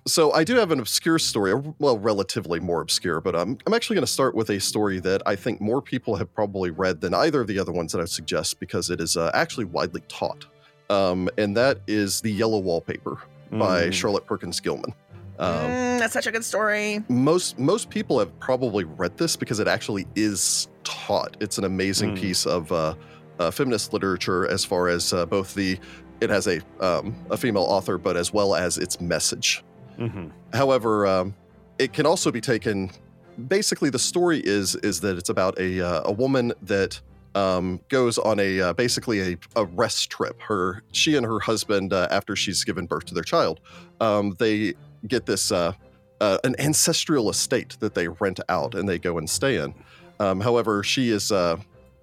so I do have an obscure story, well, relatively more obscure, but um, I'm actually going to start with a story that I think more people have probably read than either of the other ones that I suggest because it is uh, actually widely taught, um, and that is the Yellow Wallpaper by Mm. Charlotte Perkins Gilman. Um, Mm, that's such a good story. most most people have probably read this because it actually is taught. It's an amazing Mm. piece of uh, uh, feminist literature as far as uh, both the it has a um, a female author, but as well as its message. Mhm. However, um, it can also be taken. Basically, the story is is that it's about a uh, a woman that um, goes on a uh, basically a, a rest trip. Her she and her husband, uh, after she's given birth to their child, um, they get this uh, uh, an ancestral estate that they rent out and they go and stay in. Um, however, she is. Uh,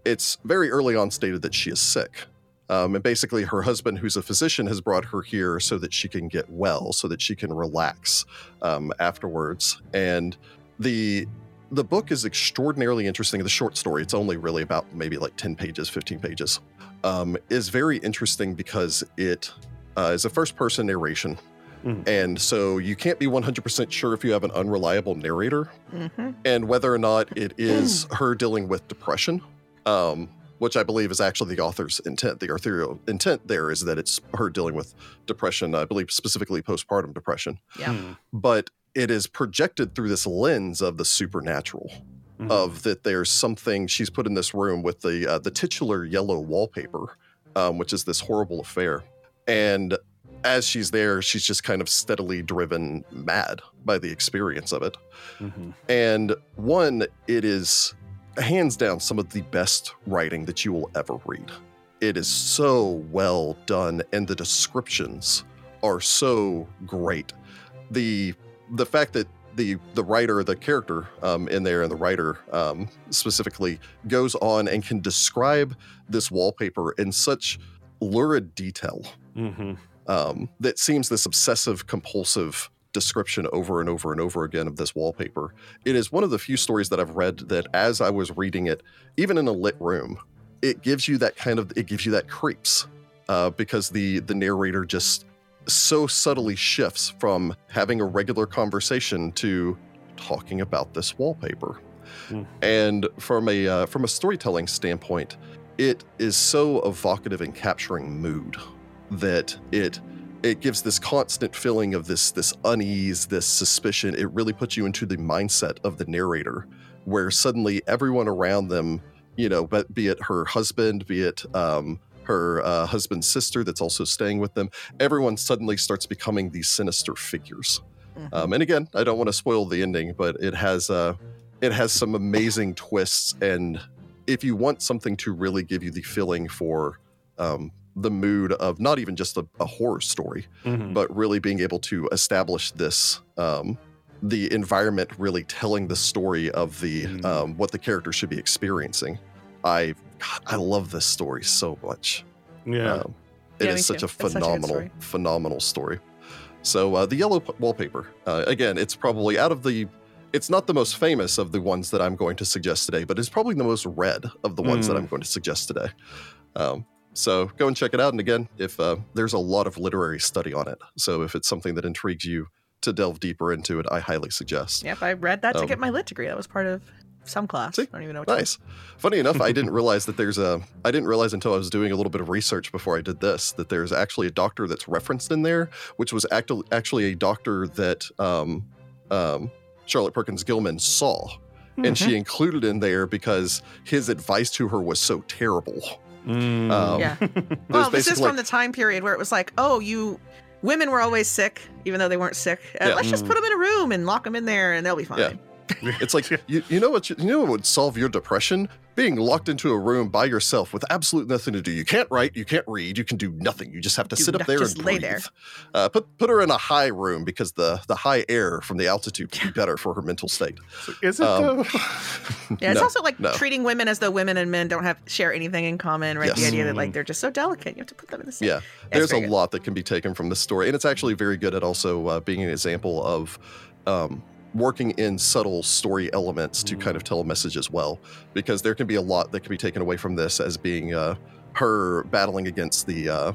it's very early on stated that she is sick. Um, and basically, her husband, who's a physician, has brought her here so that she can get well, so that she can relax um, afterwards. And the the book is extraordinarily interesting. The short story, it's only really about maybe like 10 pages, 15 pages, um, is very interesting because it uh, is a first person narration. Mhm. And so you can't be 100% sure if you have an unreliable narrator hmm and whether or not it [clears throat] is her dealing with depression, um, which I believe is actually the author's intent. The authorial intent there is that it's her dealing with depression, I believe specifically postpartum depression, Yeah. Mhm. but it is projected through this lens of the supernatural, Mhm. of that there's something she's put in this room with the uh, the titular yellow wallpaper, um, which is this horrible affair, and as she's there, she's just kind of steadily driven mad by the experience of it. Mhm. And one, it is hands down some of the best writing that you will ever read. It is so well done, and the descriptions are so great. The the fact that the the writer, the character um, in there, and the writer um, specifically goes on and can describe this wallpaper in such lurid detail Mhm. um, that seems this obsessive compulsive description over and over and over again of this wallpaper. It is one of the few stories that I've read that as I was reading it, even in a lit room, it gives you that kind of it gives you that creeps uh, because the the narrator just so subtly shifts from having a regular conversation to talking about this wallpaper. Hmm. And from a uh, from a storytelling standpoint, it is so evocative in capturing mood that it it gives this constant feeling of this this unease, this suspicion. It really puts you into the mindset of the narrator, where suddenly everyone around them, you know, but be it her husband, be it um, her uh, husband's sister that's also staying with them. Everyone suddenly starts becoming these sinister figures. Mhm. Um, and again, I don't want to spoil the ending, but it has uh, it has some amazing twists. And if you want something to really give you the feeling for um, the mood of not even just a, a horror story, Mhm. but really being able to establish this um, the environment really telling the story of the Mm. um, what the character should be experiencing i God, i love this story so much yeah. um, it Yeah, is such too. a It's such a phenomenal story. phenomenal story so uh, the yellow p- wallpaper uh, again it's probably out of the it's not the most famous of the ones that i'm going to suggest today but it's probably the most read of the ones that Mm. i'm going to suggest today um, so go and check it out and again if uh, there's a lot of literary study on it so if it's something that intrigues you to delve deeper into it i highly suggest Yep, I read that to Um, get my lit degree. That was part of some class. See? I don't even know what. Nice. Funny enough, I didn't realize that there's a. I didn't realize until I was doing a little bit of research before I did this that there's actually a doctor that's referenced in there, which was actually actually a doctor that um, um, Charlotte Perkins Gilman saw, and Mm-hmm. she included in there because his advice to her was so terrible. Mm. Um, Yeah. [laughs] Well, this is from the time period where it was like, oh, you women were always sick, even though they weren't sick. Uh, Yeah. Let's just Mm. put them in a room and lock them in there, and they'll be fine. Yeah. It's like [laughs] you, you know what you, you know what would solve your depression? Being locked into a room by yourself with absolutely nothing to do. You can't write, you can't read, you can do nothing. You just have to Do sit up there just and lay breathe. there. Uh, put put her in a high room because the the high air from the altitude would be better for her mental state. Is it Um, though? [laughs] Yeah, it's No, also like no. treating women as though women and men don't have share anything in common, right? The idea that Mm. like they're just so delicate, you have to put them in the same. Yeah, It's there's a good. lot that can be taken from this story, and it's actually very good at also uh, being an example of um, working in subtle story elements to kind of tell a message as well. Because there can be a lot that can be taken away from this as being uh, her battling against the. Uh,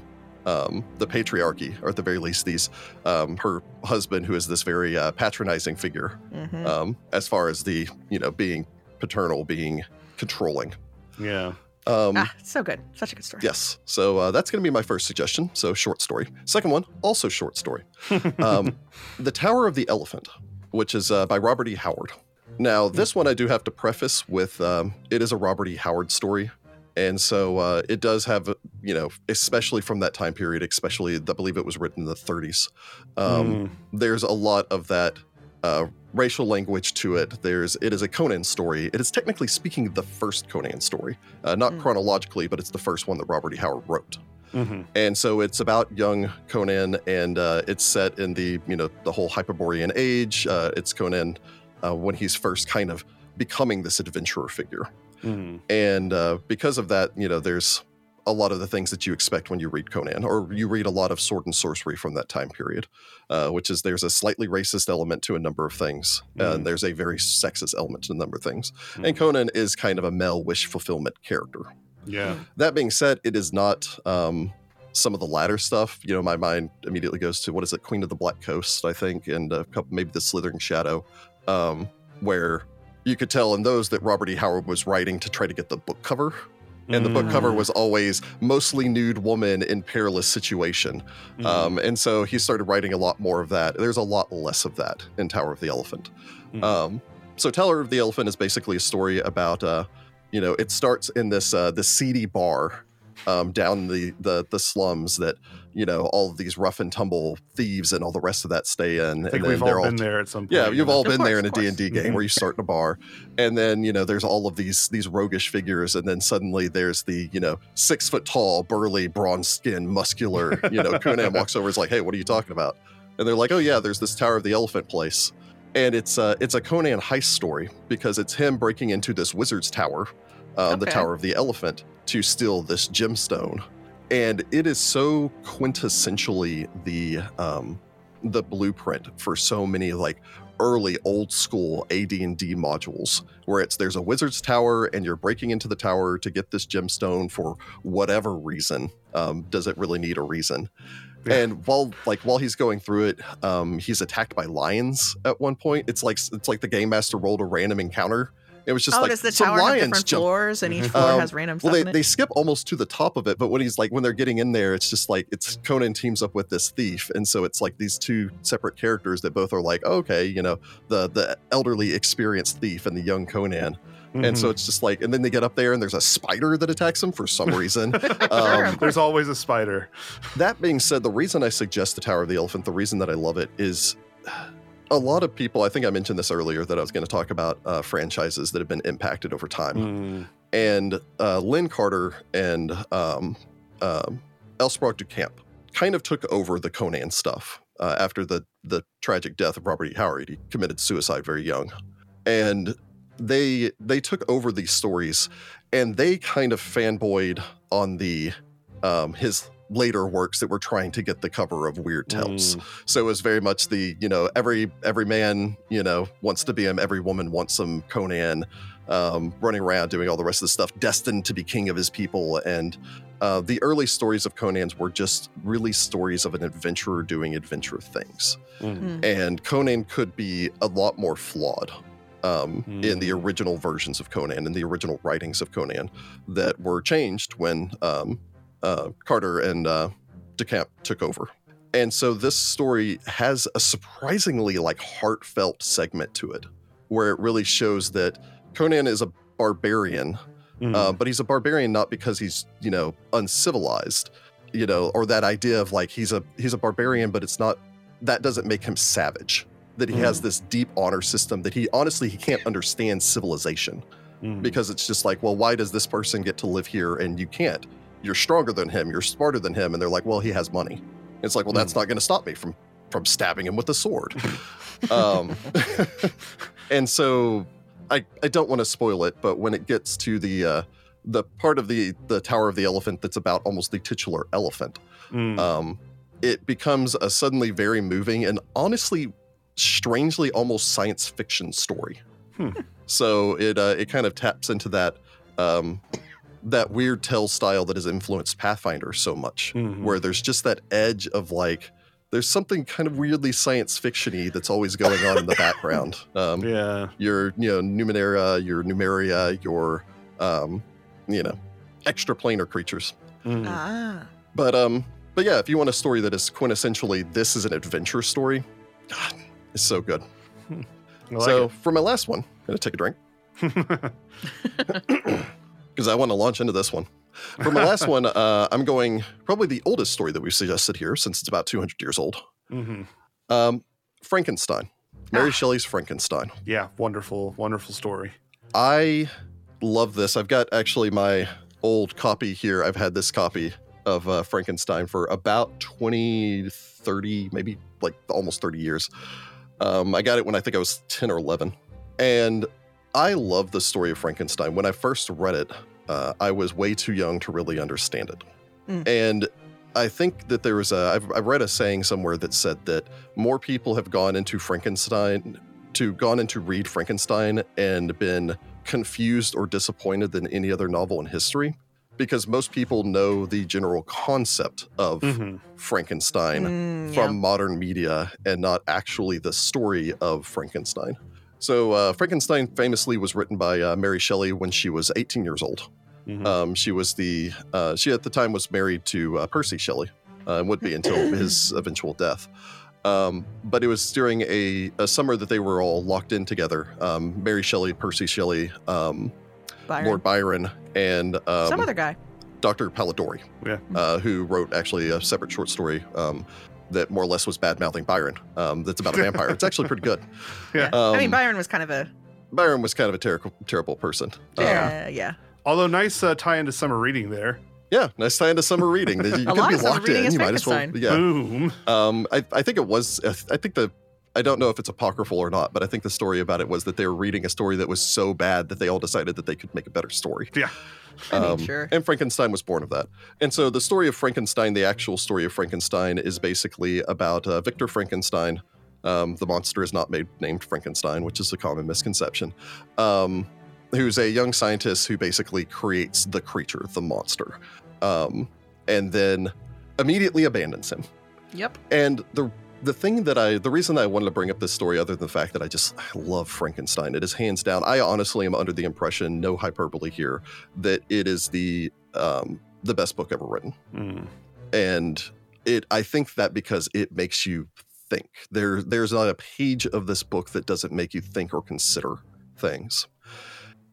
um, the patriarchy, or at the very least, these um, her husband, who is this very uh, patronizing figure, Mhm. um, as far as the you know being paternal, being controlling. yeah. Um, ah, so good. Such a good story. Yes. So uh, that's going to be my first suggestion. So short story. Second one, also short story. [laughs] Um, the Tower of the Elephant, which is uh, by Robert E. Howard. Now, this one I do have to preface with um, it is a Robert E. Howard story. And so uh, it does have, you know, especially from that time period, especially I believe it was written in the 30s. Um, Mm. There's a lot of that uh, racial language to it. There's it is a Conan story. It is technically speaking the first Conan story, uh, not Mm. chronologically, but it's the first one that Robert E. Howard wrote. Mhm. And so it's about young Conan, and uh, it's set in the you know the whole Hyperborean age. Uh, it's Conan uh, when he's first kind of becoming this adventurer figure, Mhm. and uh, because of that, you know, there's a lot of the things that you expect when you read Conan, or you read a lot of sword and sorcery from that time period, uh, which is there's a slightly racist element to a number of things, Mm. and there's a very sexist element to a number of things. And Conan is kind of a male wish fulfillment character. Yeah. That being said, it is not um, some of the latter stuff. You know, my mind immediately goes to what is it, Queen of the Black Coast, I think, and a couple, maybe the Slithering Shadow, um, where you could tell in those that Robert E. Howard was writing to try to get the book cover. And the book cover Mm. was always mostly nude woman in perilous situation. Mhm. Um, and so he started writing a lot more of that. There's a lot less of that in Tower of the Elephant. Mhm. Um, so Tower of the Elephant is basically a story about, uh, you know, it starts in this uh, this seedy bar um, down the, the the slums that you know all of these rough and tumble thieves and all the rest of that stay in. I think and we've they're all been there at some point. yeah, you've all Of been there in a of course. D&D game where you start in a bar and then, you know, there's all of these these roguish figures and then suddenly there's the, you know, 6 foot tall, burly, bronze skin, muscular, you know, Conan [laughs] walks over is like, "Hey, what are you talking about?" And they're like, "Oh yeah, there's this Tower of the Elephant place." And it's uh it's a Conan heist story because it's him breaking into this wizard's tower, um, the Tower of the Elephant, to steal this gemstone. And it is so quintessentially the um the blueprint for so many like early old school AD&D modules where it's there's a wizard's tower and you're breaking into the tower to get this gemstone for whatever reason. Um, does it really need a reason Yeah. and while like while he's going through it um, he's attacked by lions at one point it's like it's like the game master rolled a random encounter it was just oh, like does the some tower have lions different jump floors and each Mhm. floor Um, has random well, they, in it? they skip almost to the top of it, but when he's like, when they're getting in there, it's just like, it's Conan teams up with this thief. And so it's like these two separate characters that both are like, okay, you know, the, the elderly experienced thief and the young Conan. And so Mhm. it's just like, and then they get up there and there's a spider that attacks them for some reason. [laughs] Um, there's always a spider. that being said, the reason I suggest the Tower of the Elephant, the reason that I love it is a lot of people, I think I mentioned this earlier, that I was going to talk about uh, franchises that have been impacted over time. Mm. And uh, Lin Carter and um, um, L. Sprague de Camp kind of took over the Conan stuff uh, after the, the tragic death of Robert E. Howard. He committed suicide very young. And they they took over these stories and they kind of fanboyed on the um, his later works that were trying to get the cover of Weird Tales. Mm. So it was very much the you know every every man you know wants to be him, every woman wants some Conan, um, running around doing all the rest of the stuff, destined to be king of his people. And uh, the early stories of Conan's were just really stories of an adventurer doing adventure things. Mm. Mm. And Conan could be a lot more flawed um, in the Mm. original versions of Conan and the original writings of Conan that were changed when um, uh, Carter and uh, DeCamp took over. And so this story has a surprisingly like heartfelt segment to it, where it really shows that Conan is a barbarian Mm. uh, but he's a barbarian not because he's you know uncivilized you know or that idea of like he's a he's a barbarian but it's not that doesn't make him savage that he has Mm. this deep honor system that he honestly he can't understand civilization Mm. because it's just like well why does this person get to live here and you can't you're stronger than him you're smarter than him and they're like well he has money it's like well that's not going to stop me from from stabbing him with a sword [laughs] um, [laughs] and so I, I don't want to spoil it, but when it gets to the uh, the part of the the Tower of the Elephant that's about almost the titular elephant, Mm. um, it becomes a suddenly very moving and honestly, strangely almost science fiction story. Hmm. So it uh, it kind of taps into that um, that weird tell style that has influenced Pathfinder so much Mhm. where there's just that edge of like there's something kind of weirdly science fictiony that's always going on in the background. [laughs] Um, yeah. Your you know Numenera, your Numeria, your um, you know extraplanar creatures. Mm. Ah. But um, but yeah, if you want a story that is quintessentially this is an adventure story, God, it's so good. [laughs] Like so for my last one, I'm gonna take a drink [laughs] [laughs] [clears throat] because I want to launch into this one. For my last one, uh, I'm going probably the oldest story that we've suggested here, since it's about 200 years old. Mhm. Um, Frankenstein, Mary Ah. Shelley's Frankenstein. Yeah, wonderful, wonderful story. I love this. I've got actually my old copy here. I've had this copy of uh, Frankenstein for about 20, 30, maybe like almost 30 years. Um, I got it when I think I was 10 or 11. And I love the story of Frankenstein. When I first read it, uh, I was way too young to really understand it. Mm. And I think that there was a, I've, I've read a saying somewhere that said that more people have gone into Frankenstein, to gone into read Frankenstein and been confused or disappointed than any other novel in history because most people know the general concept of Mhm. Frankenstein Mm, from yeah. modern media and not actually the story of Frankenstein. So, uh, Frankenstein famously was written by uh, Mary Shelley when she was 18 years old. Mhm. Um, she was the uh, she at the time was married to uh, Percy Shelley, uh, and would be until [laughs] his eventual death. Um, but it was during a, a summer that they were all locked in together. Um, Mary Shelley, Percy Shelley, um, Byron. Lord Byron, and um, Some other guy. Dr. Polidori, Yeah. uh, who wrote actually a separate short story um, that more or less was bad mouthing Byron. Um, that's about a vampire. it's actually pretty good. [laughs] Yeah. Um, I mean, Byron was kind of a Byron was kind of a terrible, terrible person. Um, yeah, yeah. Although nice uh, tie into summer reading there. yeah, nice tie into summer reading. You [laughs] A could lot be of summer locked reading in. You might as well. Frankenstein. Yeah. Boom. Um, I, I think it was. I think the. I don't know if it's apocryphal or not, but I think the story about it was that they were reading a story that was so bad that they all decided that they could make a better story. Yeah. I mean, Um, sure. And Frankenstein was born of that. And so the story of Frankenstein, the actual story of Frankenstein, is basically about uh, Victor Frankenstein. Um, the monster is not made named Frankenstein, which is a common misconception. Um, who's a young scientist who basically creates the creature, the monster, um, and then immediately abandons him. Yep. And the the thing that I the reason I wanted to bring up this story, other than the fact that I just I love Frankenstein, it is hands down. I honestly am under the impression, no hyperbole here, that it is the um, the best book ever written. Mm. And it I think that because it makes you think. There there's not a page of this book that doesn't make you think or consider things.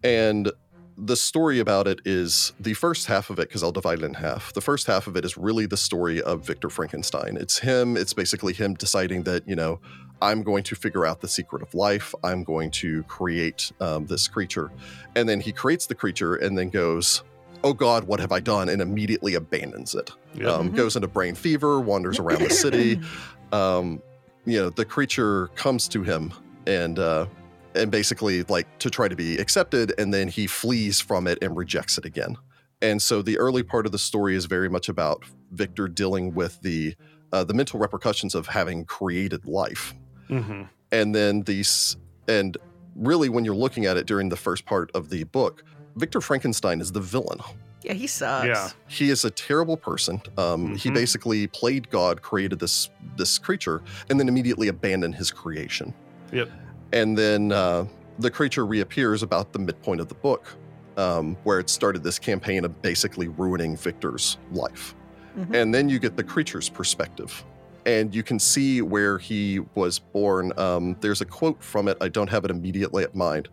And the story about it is the first half of it, because I'll divide it in half. The first half of it is really the story of Victor Frankenstein. It's him, it's basically him deciding that, you know, I'm going to figure out the secret of life. I'm going to create um, this creature. And then he creates the creature and then goes, Oh God, what have I done? And immediately abandons it. Yep. Um, Mhm. Goes into brain fever, wanders around the city. [laughs] Um, you know, the creature comes to him and uh, and basically like to try to be accepted, and then he flees from it and rejects it again. And so the early part of the story is very much about Victor dealing with the uh, the mental repercussions of having created life hmm and then these and really when you're looking at it during the first part of the book victor frankenstein is the villain yeah, he sucks. Yeah. he is a terrible person um, he Mhm. basically played god created this this creature and then immediately abandoned his creation Yep. And then uh, the creature reappears about the midpoint of the book um, where it started this campaign of basically ruining victor's life. Mhm. and then you get the creature's perspective and you can see where he was born. Um, there's a quote from it. I don't have it immediately at mind.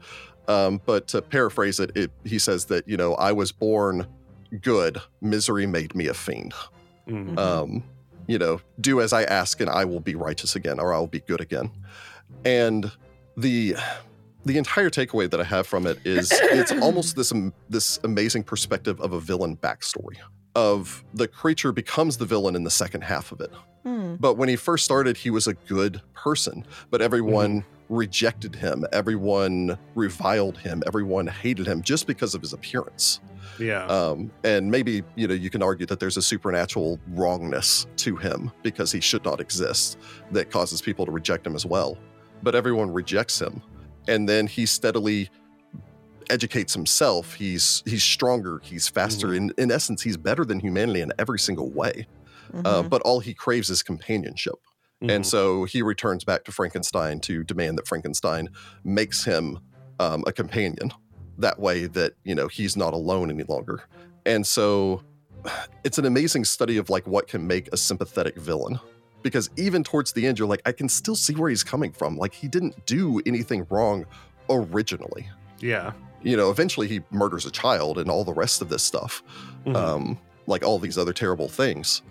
Um, but to paraphrase it, it he says that you know i was born good. Misery made me a fiend. Mhm. um, you know do as i ask and i will be righteous again or i'll be good again. And the the entire takeaway that i have from it is it's [coughs] almost this am- this amazing perspective of a villain backstory of the creature becomes the villain in the second half of it Hmm. but when he first started he was a good person but everyone rejected him everyone reviled him everyone hated him just because of his appearance yeah. um, and maybe you know you can argue that there's a supernatural wrongness to him because he should not exist that causes people to reject him as well. But everyone rejects him, and then he steadily educates himself. He's he's stronger. He's faster. Mhm. In in essence, he's better than humanity in every single way. Uh, Mhm. but all he craves is companionship. And Mhm. so he returns back to Frankenstein to demand that Frankenstein makes him um, a companion. That way, that you know he's not alone any longer. And so, [sighs] it's an amazing study of like what can make a sympathetic villain. Because even towards the end, you're like, I can still see where he's coming from. Like he didn't do anything wrong originally. yeah. You know, eventually he murders a child and all the rest of this stuff Mhm. um, like all these other terrible things.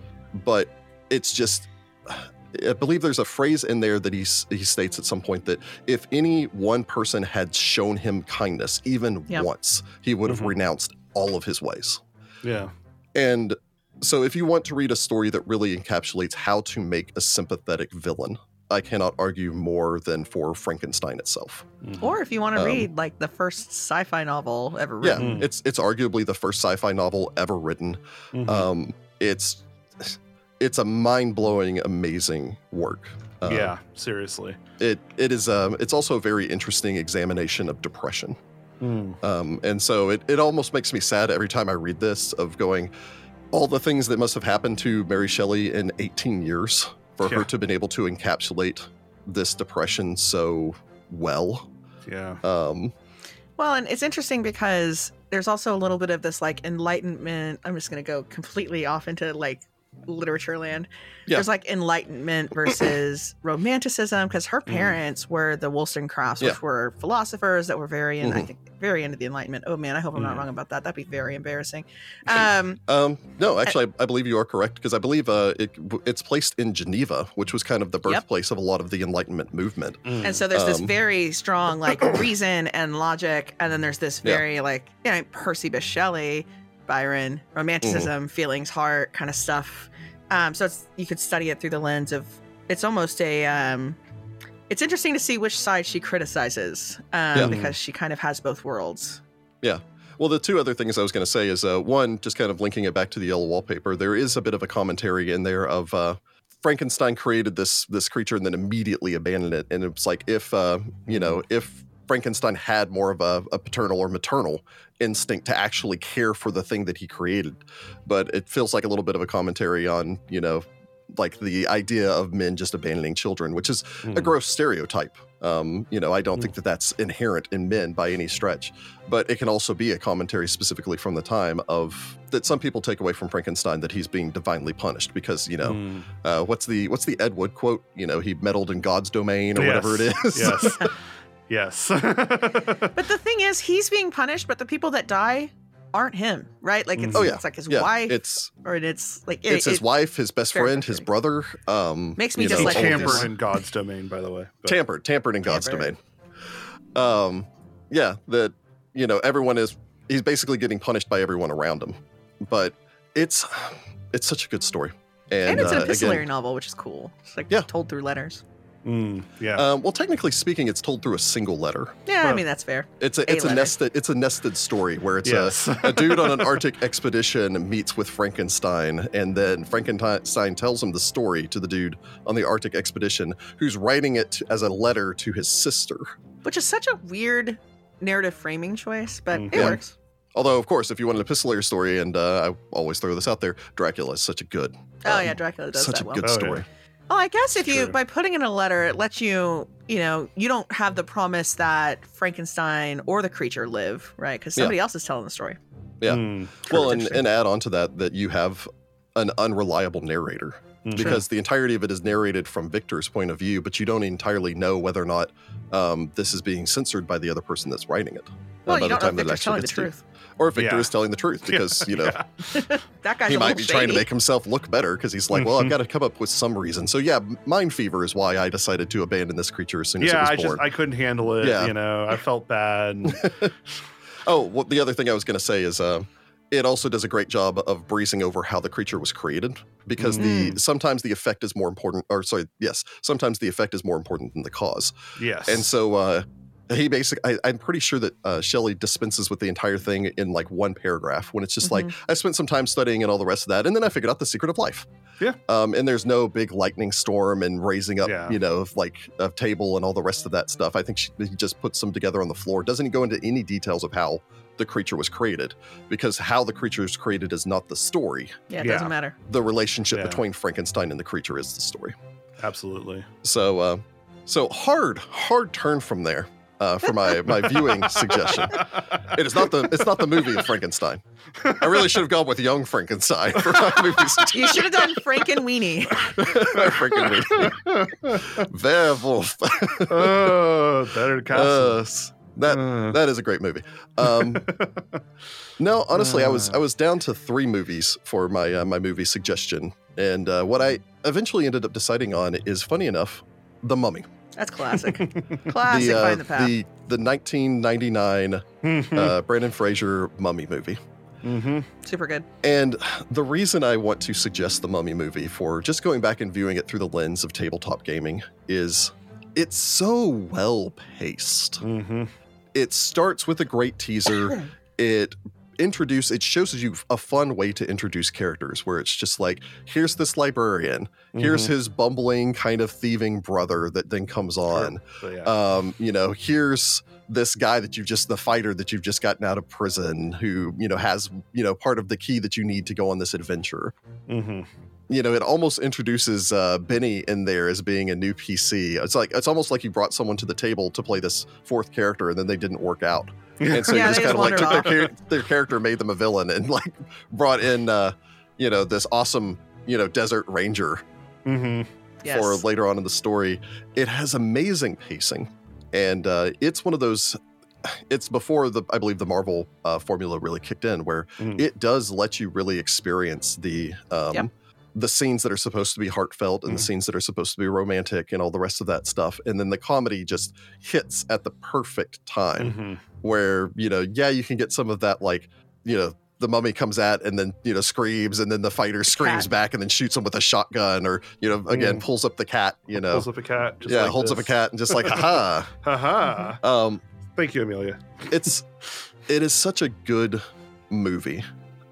But it's just, I believe there's a phrase in there that he he states at some point that if any one person had shown him kindness even Yep. once, he would have Mhm. renounced all of his ways. yeah. And so, if you want to read a story that really encapsulates how to make a sympathetic villain, I cannot argue more than for Frankenstein itself. Mhm. Or if you want to Um, read like the first sci-fi novel ever Yeah, written. Mm. it's it's arguably the first sci-fi novel ever written. Mhm. um it's it's a mind-blowing amazing work Uh, yeah. Seriously. it it is um it's also a very interesting examination of depression Mm. um and so it, it almost makes me sad every time i read this of going all the things that must have happened to mary shelley in 18 years for Yeah. her to have been able to encapsulate this depression so well Yeah. um Well, and it's interesting because there's also a little bit of this like enlightenment. I'm just going to go completely off into like literature land. Yeah. There's like enlightenment [clears throat] versus romanticism because her Mhm. parents were the Wollstonecrafts, which Yeah. were philosophers that were very, in, I Mhm. think, very into the Enlightenment. Oh man, I hope I'm not Mhm. wrong about that. That'd be very embarrassing. Um, Um, no, actually, I, I believe you are correct because I believe uh, it, it's placed in Geneva, which was kind of the Yep. birthplace of a lot of the Enlightenment movement. Mm. And so there's this Um, very strong like [clears throat] reason and logic, and then there's this Yeah. very like you know Percy Bysshe Shelley, Byron, romanticism, Mm-hmm. feelings, heart kind of stuff. Um, so it's you could study it through the lens of it's almost a um, it's interesting to see which side she criticizes um, Yeah. because she kind of has both worlds. Yeah. Well, the two other things I was going to say is uh, one, just kind of linking it back to the yellow wallpaper. There is a bit of a commentary in there of uh, Frankenstein created this this creature and then immediately abandoned it, and it's like if uh, you know if Frankenstein had more of a, a paternal or maternal instinct to actually care for the thing that he created, but it feels like a little bit of a commentary on you know like the idea of men just abandoning children, which is a Mm. gross stereotype. Um, you know, I don't Mm. think that that's inherent in men by any stretch, but it can also be a commentary specifically from the time of that some people take away from Frankenstein that he's being divinely punished because you know Mm. uh, what's the what's the Ed Wood quote? You know, he meddled in God's domain or whatever it is. Yes. [laughs] Yes. [laughs] But the thing is, he's being punished, but the people that die aren't him, right? Like it's, Oh, yeah. it's like his Yeah, wife, it's or it's like it's it, his it- wife, his best friend, his brother. Um, Makes me just know, like all of tampered in God's domain, by the way. But- tampered, tampered in God's Tampered. domain. Um, yeah, that you know everyone is he's basically getting punished by everyone around him, but it's it's such a good story, and, and it's an uh, epistolary again, novel, which is cool. It's like Yeah. told through letters. Mm, yeah. um, well, technically speaking, it's told through a single letter. Yeah, I mean that's fair. It's a A it's a letter. nested it's a nested story where it's yes. a, a [laughs] dude on an Arctic expedition meets with Frankenstein, and then Frankenstein tells him the story to the dude on the Arctic expedition, who's writing it as a letter to his sister. Which is such a weird narrative framing choice, but Mhm. it Yeah. works. Although, of course, if you want an epistolary story, and uh, I always throw this out there, Dracula is such a good, Oh um, yeah, Dracula does such that a well. good Oh, story. yeah. Oh, I guess if you True. by putting in a letter, it lets you, you know, you don't have the promise that Frankenstein or the creature live, right? Because Yeah. somebody else is telling the story. Yeah. Mm, Well, and, and add on to that that you have an unreliable narrator Mm. because the entirety of it is narrated from Victor's point of view, but you don't entirely know whether or not um, this is being censored by the other person that's writing it. uh, Well, by you don't know if time that it Victor's telling the gets to you. truth. Or if Victor Yeah. is telling the truth [laughs] because, you know, [laughs] That guy's he might be little trying to make himself look better because he's like, well, I've Mhm. got to come up with some reason. So, yeah, Mind Fever is why I decided to abandon this creature as soon as Yeah, it I was born. just I couldn't handle it. Yeah. You know, I felt bad. [laughs] Oh, well, the other thing I was going to say is uh, it also does a great job of breezing over how the creature was created because the sometimes the effect is more important or sorry, yes, sometimes the effect is more important than the cause. yes. And so uh he basically I, I'm pretty sure that uh, Shelley dispenses with the entire thing in like one paragraph when it's just like I spent some time studying and all the rest of that, and then I figured out the secret of life. Yeah. Um, and there's no big lightning storm and raising up, Yeah. you know, of like a table and all the rest of that stuff. I think she, he just puts them together on the floor. Doesn't go into any details of how the creature was created, because how the creature is created is not the story. Yeah, it Yeah. doesn't matter. The relationship Yeah. between Frankenstein and the creature is the story. Absolutely. So, uh, so hard, hard turn from there uh, for my my viewing suggestion. It is not the it's not the movie of Frankenstein. I really should have gone with Young Frankenstein for my movie [laughs] suggestion. You should have done Frankenweenie. [laughs] Werewolf. oh, better [laughs] castle. Uh, that Uh. that is a great movie. Um, no, honestly, I was I was down to three movies for my uh, my movie suggestion, and uh, what I eventually ended up deciding on is funny enough, The Mummy. That's classic. [laughs] Classic the, uh, find the path. the the 1999 uh, Brendan Fraser Mummy movie. hmm Super good. And the reason I want to suggest the Mummy movie for just going back and viewing it through the lens of tabletop gaming is it's so well paced. hmm It starts with a great teaser. [coughs] It introduce it shows you a fun way to introduce characters where it's just like here's this librarian here's Mm-hmm. his bumbling kind of thieving brother that then comes on So, yeah. um, you know, here's this guy that you've just the fighter that you've just gotten out of prison who, you know, has, you know, part of the key that you need to go on this adventure. hmm You know, it almost introduces uh, Benny in there as being a new PC. It's like it's almost like you brought someone to the table to play this fourth character and then they didn't work out. [laughs] And so Yeah, you just kind of like took their, char- their character, made them a villain, and like brought in, uh, you know, this awesome, you know, desert ranger hmm Yes. for later on in the story. It has amazing pacing, and uh, it's one of those. It's before the I believe the Marvel uh, formula really kicked in, where Mhm. it does let you really experience the um, Yep. The scenes that are supposed to be heartfelt and the Mhm. scenes that are supposed to be romantic and all the rest of that stuff, and then the comedy just hits at the perfect time Mhm. where you know yeah you can get some of that like you know the mummy comes at and then you know screams and then the fighter screams cat. back and then shoots him with a shotgun or you know again Mm. pulls up the cat you know Pulls up a cat. Just yeah like holds up a cat and just like haha [laughs] Ha ha. um Thank you, Amelia. it's it is such a good movie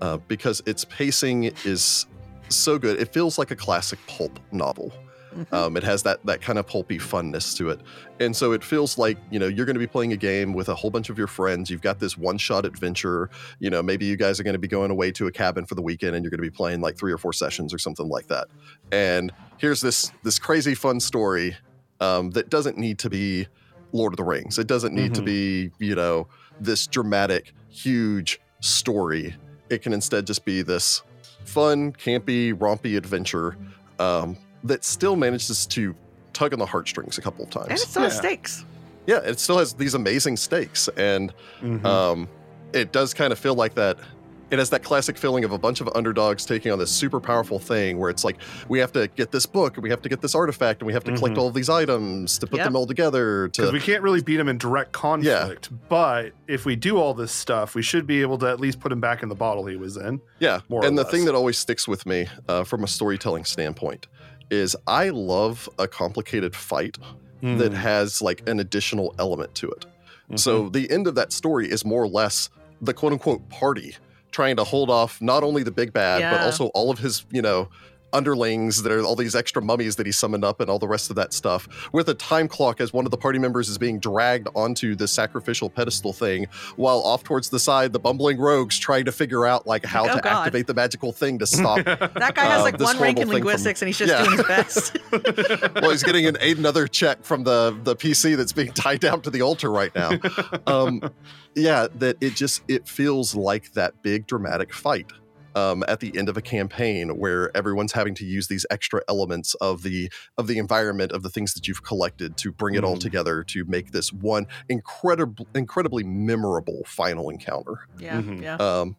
uh, because its pacing is so good it feels like a classic pulp novel Mhm. um, it has that that kind of pulpy funness to it, and so it feels like you know you're going to be playing a game with a whole bunch of your friends. You've got this one-shot adventure. You know, maybe you guys are going to be going away to a cabin for the weekend, and you're going to be playing like three or four sessions or something like that. And here's this this crazy fun story um, that doesn't need to be Lord of the Rings. It doesn't need to Mhm. be you know this dramatic, huge story. It can instead just be this fun, campy, rompy adventure um, that still manages to tug on the heartstrings a couple of times. and it still has Yeah. stakes. yeah, it still has these amazing stakes, and Mhm. um, it does kind of feel like that. It has that classic feeling of a bunch of underdogs taking on this super powerful thing where it's like, we have to get this book, and we have to get this artifact, and we have to collect Mhm. all of these items to put Yep. them all together. because To we can't really beat him in direct conflict. yeah. But if we do all this stuff, we should be able to at least put him back in the bottle he was in. yeah, more or and the less. thing that always sticks with me uh, from a storytelling standpoint is I love a complicated fight that Mm. has like an additional element to it. Mhm. So the end of that story is more or less the quote unquote party trying to hold off not only the big bad, but also all of his, you know, underlings that are all these extra mummies that he summoned up and all the rest of that stuff with a time clock as one of the party members is being dragged onto the sacrificial pedestal thing while off towards the side the bumbling rogues trying to figure out like how Oh, to God. activate the magical thing to stop [laughs] That guy has Uh, like this one rank in thing from- linguistics, and he's just Yeah. doing his best. [laughs] [laughs] well he's getting an another check from the the pc that's being tied down to the altar right now um yeah that it just it feels like that big dramatic fight um, at the end of a campaign where everyone's having to use these extra elements of the of the environment of the things that you've collected to bring it all Mhm. together to make this one incredible incredibly memorable final encounter yeah, Mhm. yeah. um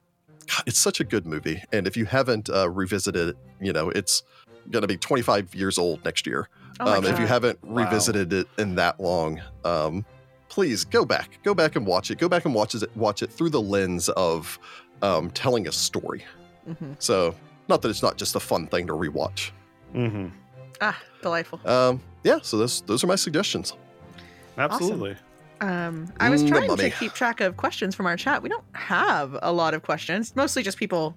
God, it's such a good movie and if you haven't uh, revisited it you know it's going to be 25 years old next year Oh um, if you haven't Wow. revisited it in that long, um, please go back, go back and watch it. Go back and watch it, watch it through the lens of um, telling a story. Mhm. So, not that it's not just a fun thing to rewatch. Mhm. Ah, delightful. Um, yeah, so those those are my suggestions. Absolutely. Um, I was Mm, trying to keep track of questions from our chat. We don't have a lot of questions. Mostly just people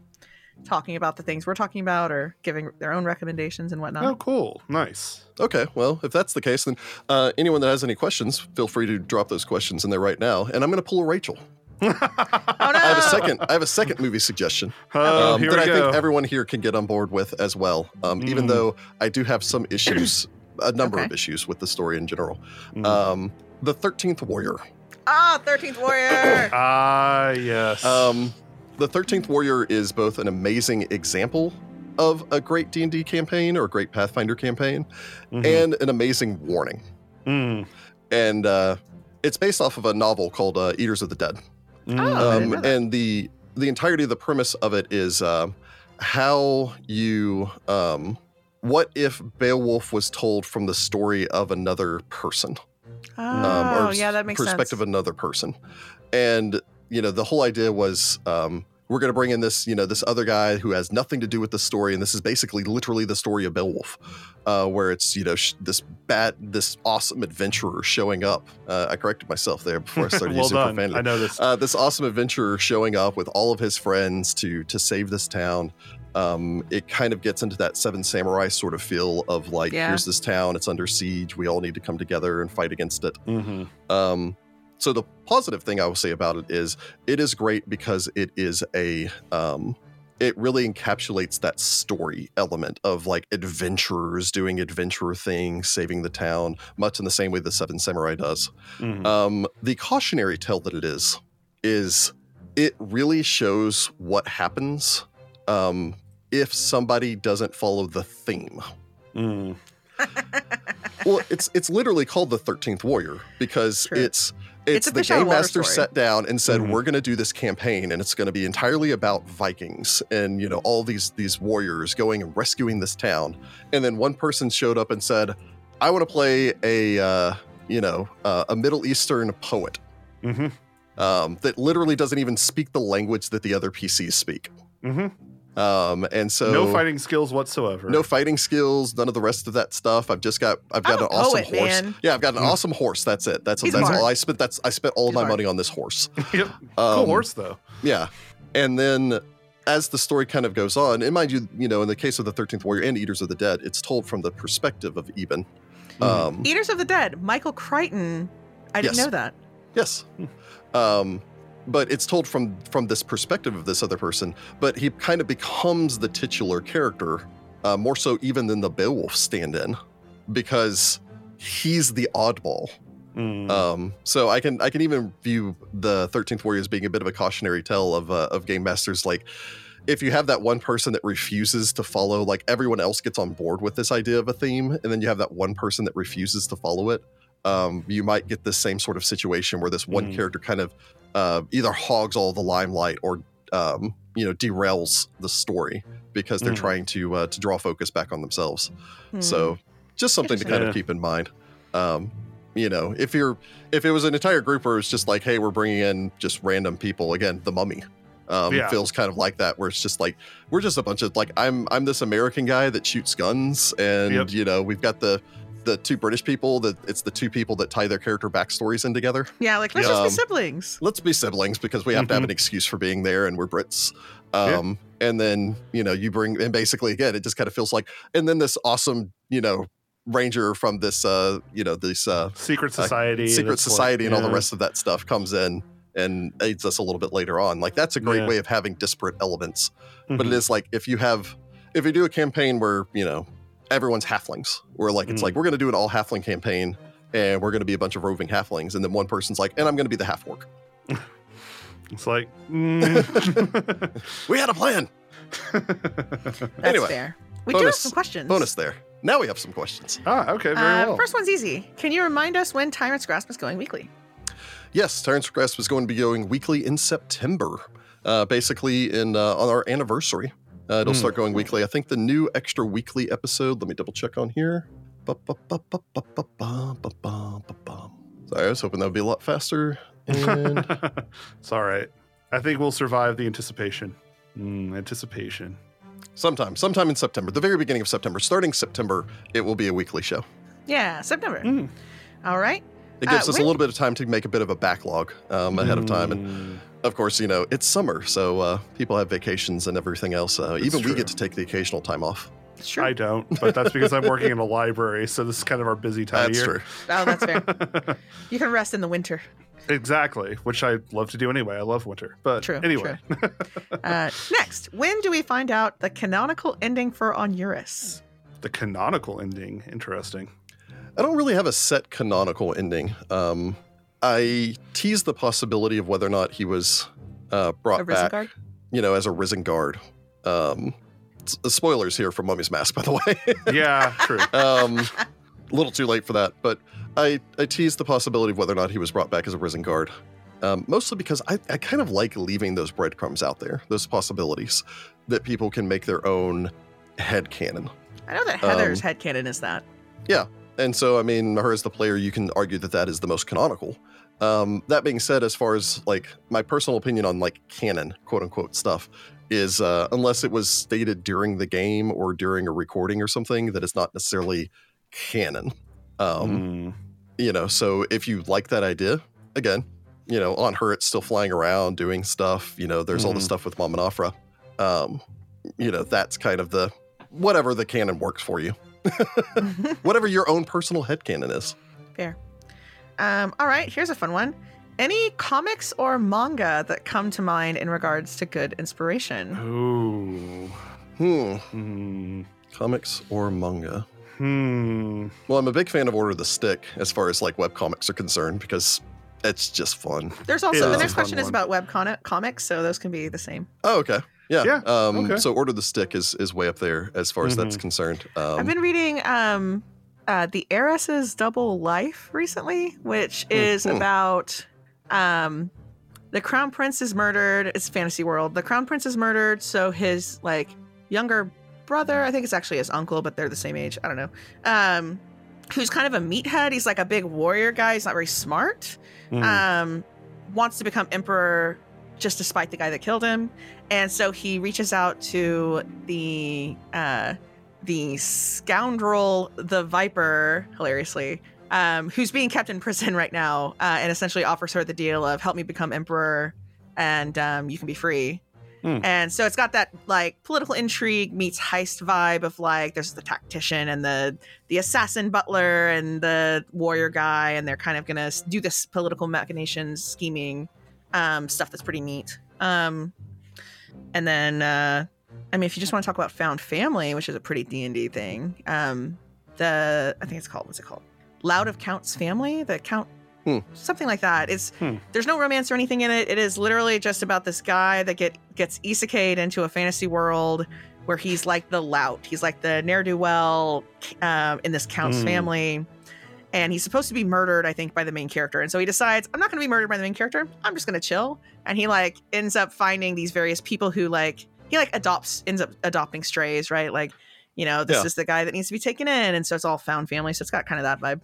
talking about the things we're talking about or giving their own recommendations and whatnot. Oh, cool. Nice. Okay, well, if that's the case, then uh, anyone that has any questions, feel free to drop those questions in there right now. And I'm going to pull a Rachel. Oh no! I have a second. I have a second movie suggestion. Oh, um, here that I go. think everyone here can get on board with as well. Um, Even Mm. though I do have some issues, a number of issues with the story in general. Mm. Um, the Thirteenth Warrior. Ah, Thirteenth Warrior. [coughs] Ah, yes. Um, the Thirteenth Warrior is both an amazing example of a great D and D campaign or a great Pathfinder campaign, Mhm. and an amazing warning. Mm. And uh, it's based off of a novel called uh, Eaters of the Dead. Mm. Oh, um, and the the entirety of the premise of it is uh, how you um, what if Beowulf was told from the story of another person Oh, um, or yeah, that makes perspective sense. of another person and you know the whole idea was um, we're going to bring in this you know this other guy who has nothing to do with the story and this is basically literally the story of beowulf uh, where it's you know sh- this bat, this awesome adventurer showing up uh, i corrected myself there before i [laughs] started well using done. profanity I noticed. uh, this awesome adventurer showing up with all of his friends to to save this town. Um, it kind of gets into that Seven Samurai sort of feel of like, Yeah. here's this town, it's under siege, we all need to come together and fight against it. Mhm. Um, so the positive thing I will say about it is it is great because it is a um, it really encapsulates that story element of like adventurers doing adventurer things, saving the town, much in the same way the Seven Samurai does. Mhm. Um, the cautionary tale that it is is it really shows what happens um, if somebody doesn't follow the theme. Mm. [laughs] Well, it's it's literally called the Thirteenth Warrior because True. it's It's it's, the fish out of game master story. sat down and said Mhm. we're going to do this campaign and it's going to be entirely about Vikings and you know all these these warriors going and rescuing this town and then one person showed up and said I want to play a uh, you know uh, a Middle Eastern poet Mhm. um, that literally doesn't even speak the language that the other PCs speak. Mhm. Um, and so no fighting skills whatsoever. no fighting skills, none of the rest of that stuff. I've just got I've got I'm an a awesome poet, horse. man. Yeah, I've got an Mm. awesome horse. That's it. That's He's that's smart. all I spent. That's I spent all of He's my smart. money on this horse. [laughs] yep. Um, Cool horse though. Yeah, and then as the story kind of goes on, and mind you, you know, in the case of the Thirteenth Warrior and Eaters of the Dead, it's told from the perspective of Ibn. Mhm. Um, Eaters of the Dead. Michael Crichton. I didn't Yes. know that. Yes. Um, but it's told from from this perspective of this other person. But he kind of becomes the titular character, uh, more so even than the Beowulf stand-in, because he's the oddball. Mm. Um, so I can I can even view the Thirteenth Warrior as being a bit of a cautionary tale of uh, of game masters. Like, if you have that one person that refuses to follow, like everyone else gets on board with this idea of a theme, and then you have that one person that refuses to follow it. um, you might get this same sort of situation where this one Mm. character kind of uh, either hogs all the limelight or um, you know derails the story because they're Mm. trying to uh, to draw focus back on themselves. Hmm. So just something to kind Yeah. of keep in mind. Um, you know, if you're if it was an entire group where it's just like, hey, we're bringing in just random people again, the mummy. Um, Yeah. feels kind of like that, where it's just like we're just a bunch of like I'm I'm this American guy that shoots guns, and Yep. you know we've got the the two British people that it's the two people that tie their character backstories in together. yeah, like let's Yeah. just be Um, siblings. Let's be siblings because we have to have an excuse for being there, and we're Brits. Yeah. Um, and then you know you bring and basically again it just kind of feels like, and then this awesome you know ranger from this uh you know this uh Secret Society, secret that's what- society and all the rest of that stuff comes in and aids us a little bit later on like that's a great Yeah. way of having disparate elements but it Mhm. is like if you have if you do a campaign where you know everyone's halflings We're like it's Mm. like we're going to do an all halfling campaign and we're going to be a bunch of roving halflings and then one person's like and i'm going to be the half orc [laughs] It's like, mm. [laughs] we had a plan That's anyway, fair. We do have some questions. bonus there now we have some questions ah, okay, very Uh, well. First one's easy. Can you remind us when Tyrant's Grasp is going weekly? Yes, Tyrant's Grasp is going to be going weekly in September, uh, basically in uh, on our anniversary. Uh, it'll mm. start hmm. going weekly. I think the new extra weekly episode. Let me double check on here. Sorry, I was hoping that would be a lot faster. And... [laughs] it's all right. I think we'll survive the anticipation. Mm, anticipation. Sometime, sometime in September, the very beginning of September, starting September, it will be a weekly show. Yeah, September. Mm. All right. It Uh, gives us a little bit of time to make a bit of a backlog um, ahead of time, and Mm. of course, you know it's summer, so uh, people have vacations and everything else. Uh, That's even we get to take the occasional time off. It's true. I don't, but that's because I'm working in a library, so this is kind of our busy time That's of true. year. Oh, that's fair. [laughs] you can rest in the winter. exactly, which I love to do anyway. I love winter, but True, anyway, Uh, next, when do we find out the canonical ending for Onuris? the canonical ending, interesting. I don't really have a set canonical ending. Um, I tease the possibility of whether or not he was uh, brought A back, Risengard? you know, as a risen guard. Um, s- spoilers here from Mummy's Mask, [laughs] by the way. Yeah, true. [laughs] um, a little too late for that, but I, I teased the possibility of whether or not he was brought back as a risen guard. Um, mostly because I, I kind of like leaving those breadcrumbs out there, those possibilities that people can make their own head canon. I know that Heather's Um, headcanon is that. And so, I mean, her as the player, you can argue that that is the most canonical. Um, that being said, as far as like my personal opinion on like canon, quote unquote stuff, is uh, unless it was stated during the game or during a recording or something, that it's not necessarily canon. Um, Mm. You know, so if you like that idea, again, you know, on her, it's still flying around doing stuff. You know, there's all the Mhm. stuff with Mom and Afra. Um, you know, that's kind of the whatever the canon works for you, [laughs] whatever your own personal head canon is. Fair. Um, all right, here's a fun one. Any comics or manga that come to mind in regards to good inspiration? Ooh. Hmm. Hmm. Comics or manga? Hmm. Well, I'm a big fan of Order of the Stick as far as like web comics are concerned because it's just fun. There's also is the next fun question is about web con- comics, so those can be the same. Oh, okay. Yeah. Yeah, Um, okay. So Order of the Stick is is way up there as far as that's Mhm. concerned. Um, I've been reading um, uh, The Heiress's Double Life recently, which is Mhm. about um, the Crown Prince is murdered. It's fantasy world. The Crown Prince is murdered, so his like younger brother, I think it's actually his uncle, but they're the same age. I don't know. Um, who's kind of a meathead. He's like a big warrior guy. He's not very smart. Hmm. Um, wants to become emperor just despite the guy that killed him, and so he reaches out to the uh, the scoundrel, the Viper, hilariously, um, who's being kept in prison [laughs] right now, uh, and essentially offers her the deal of help me become emperor, and um, you can be free. Hmm. And so it's got that like political intrigue meets heist vibe of like there's the tactician and the the assassin butler and the warrior guy, and they're kind of gonna do this political machinations, scheming um, stuff that's pretty neat. Um, and then, uh, I mean, if you just want to talk about found family, which is a pretty D and D thing, um, the I think it's called what's it called? Lout of Count's family, the Count, Hmm. something like that. It's Hmm. there's no romance or anything in it. It is literally just about this guy that get gets isekai'd into a fantasy world where he's like the lout. He's like the ne'er do well um, in this count's Hmm. family, and he's supposed to be murdered, I think, by the main character. And so he decides, I'm not going to be murdered by the main character. I'm just going to chill. And he like ends up finding these various people who like he like adopts ends up adopting strays, right? Like, you know, this Yeah. is the guy that needs to be taken in, and so it's all found family. So it's got kind of that vibe.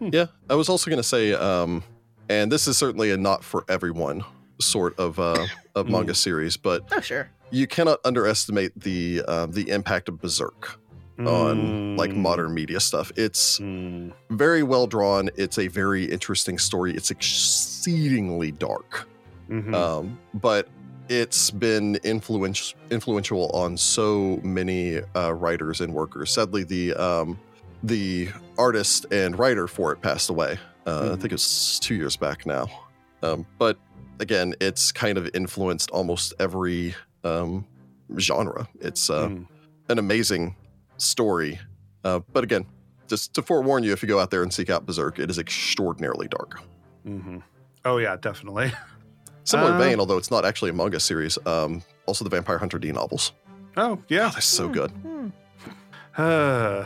Yeah, I was also going to say, um, and this is certainly a not for everyone sort of uh, of [laughs] Mm. manga series, but Oh sure. you cannot underestimate the uh, the impact of Berserk on like Mm. modern media stuff. It's Mm. very well drawn. It's a very interesting story. It's exceedingly dark, Mhm. um, but it's been influential influential on so many uh, writers and workers. Sadly, the um, the artist and writer for it passed away. Uh, I Mhm. think it's two years back now. Um, but again, it's kind of influenced almost every um, genre. It's uh, Mm. an amazing story. Uh, but again, just to forewarn you, if you go out there and seek out Berserk, it is extraordinarily dark. Mhm. Oh yeah, definitely. [laughs] Similar Uh, vein, although it's not actually a manga series. Um, also, the Vampire Hunter D novels. Oh Oh, yeah. they're so Hmm, good. Uh,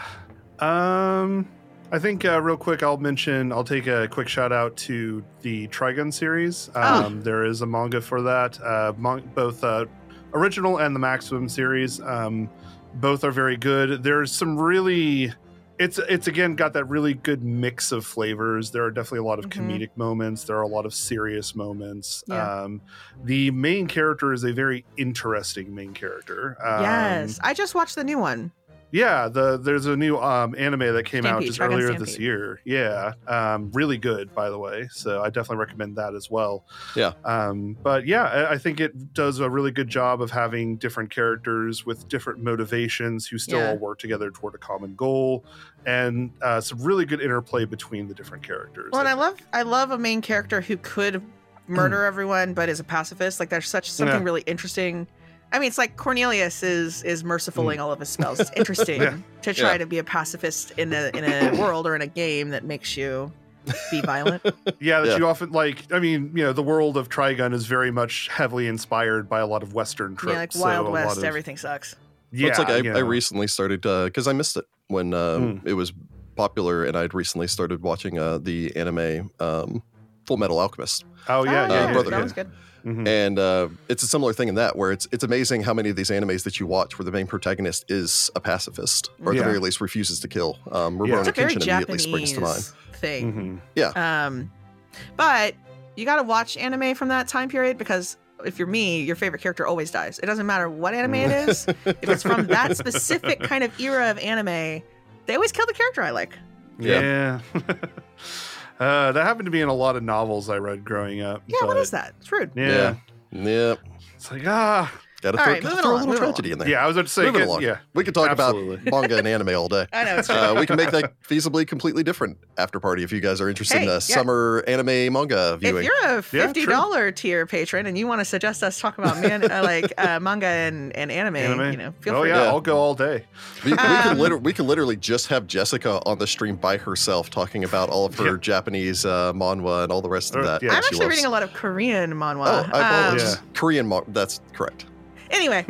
[sighs] um, I think uh, real quick, I'll mention. I'll take a quick shout out to the Trigun series. Oh. Um, There is a manga for that. Uh, mon- both uh, original and the Maximum series. Um, both are very good. There's some really. It's it's again got that really good mix of flavors. There are definitely a lot of Mhm. comedic moments. There are a lot of serious moments. Yeah. Um, the main character is a very interesting main character. Um, yes, I just watched the new one. Yeah, the there's a new um, anime that came out just Dragon earlier this year. Yeah, um, really good, by the way. So I definitely recommend that as well. Yeah. Um, but yeah, I, I think it does a really good job of having different characters with different motivations who still Yeah. all work together toward a common goal, and uh, some really good interplay between the different characters. Well, and I love I love a main character who could murder everyone but is a pacifist. Like there's such something Yeah. really interesting. I mean, it's like Cornelius is is mercifuling all of his spells. It's [laughs] interesting Yeah. to try Yeah. to be a pacifist in a in a [coughs] world or in a game that makes you be violent. [laughs] Yeah, that Yeah. you often like. I mean, you know, the world of Trigun is very much heavily inspired by a lot of Western tropes. yeah, like so Wild a West, of- everything sucks. Well, Yeah, it's like I, you I recently started because I missed it when um, it was popular, and I'd recently started watching uh, the anime um, Full Metal Alchemist. Oh yeah, Oh, yeah, yeah, yeah, brother, that yeah. was good. Mhm. And uh, it's a similar thing in that, where it's it's amazing how many of these animes that you watch where the main protagonist is a pacifist, or at Yeah. the very least refuses to kill. Um, Yeah. It's a very Kenshin immediately springs to mind. Japanese thing. Mhm. Um, but you got to watch anime from that time period because if you're me, your favorite character always dies. It doesn't matter what anime it is. [laughs] if it's from that specific kind of era of anime, they always kill the character I like. Yeah. [laughs] uh, that happened to me in a lot of novels I read growing up. Yeah, what but- is that? It's rude. Yeah. Yep. It's like, ah. Got to All throw, right, gotta moving throw a little moving tragedy in there. Yeah, I was about to say, Moving get- along. yeah. We could talk Absolutely. about manga and anime all day. [laughs] I know it's. Uh, we can make that [laughs] feasibly completely different after party if you guys are interested in Hey, a yeah. summer anime manga viewing. if viewing. you're a fifty dollar tier patron and you want to suggest us talk about man uh, like uh, manga and, and anime, Anime? you know, feel oh free. yeah, Yeah. I'll go all day. We, we, can Um, liter- we can literally just have Jessica on the stream by herself talking about all of her Yeah. Japanese uh, manhwa and all the rest of Uh, that. yeah. I'm actually loves. reading a lot of Korean manhwa. Oh, I Um, apologize. Korean man- That's correct. Anyway,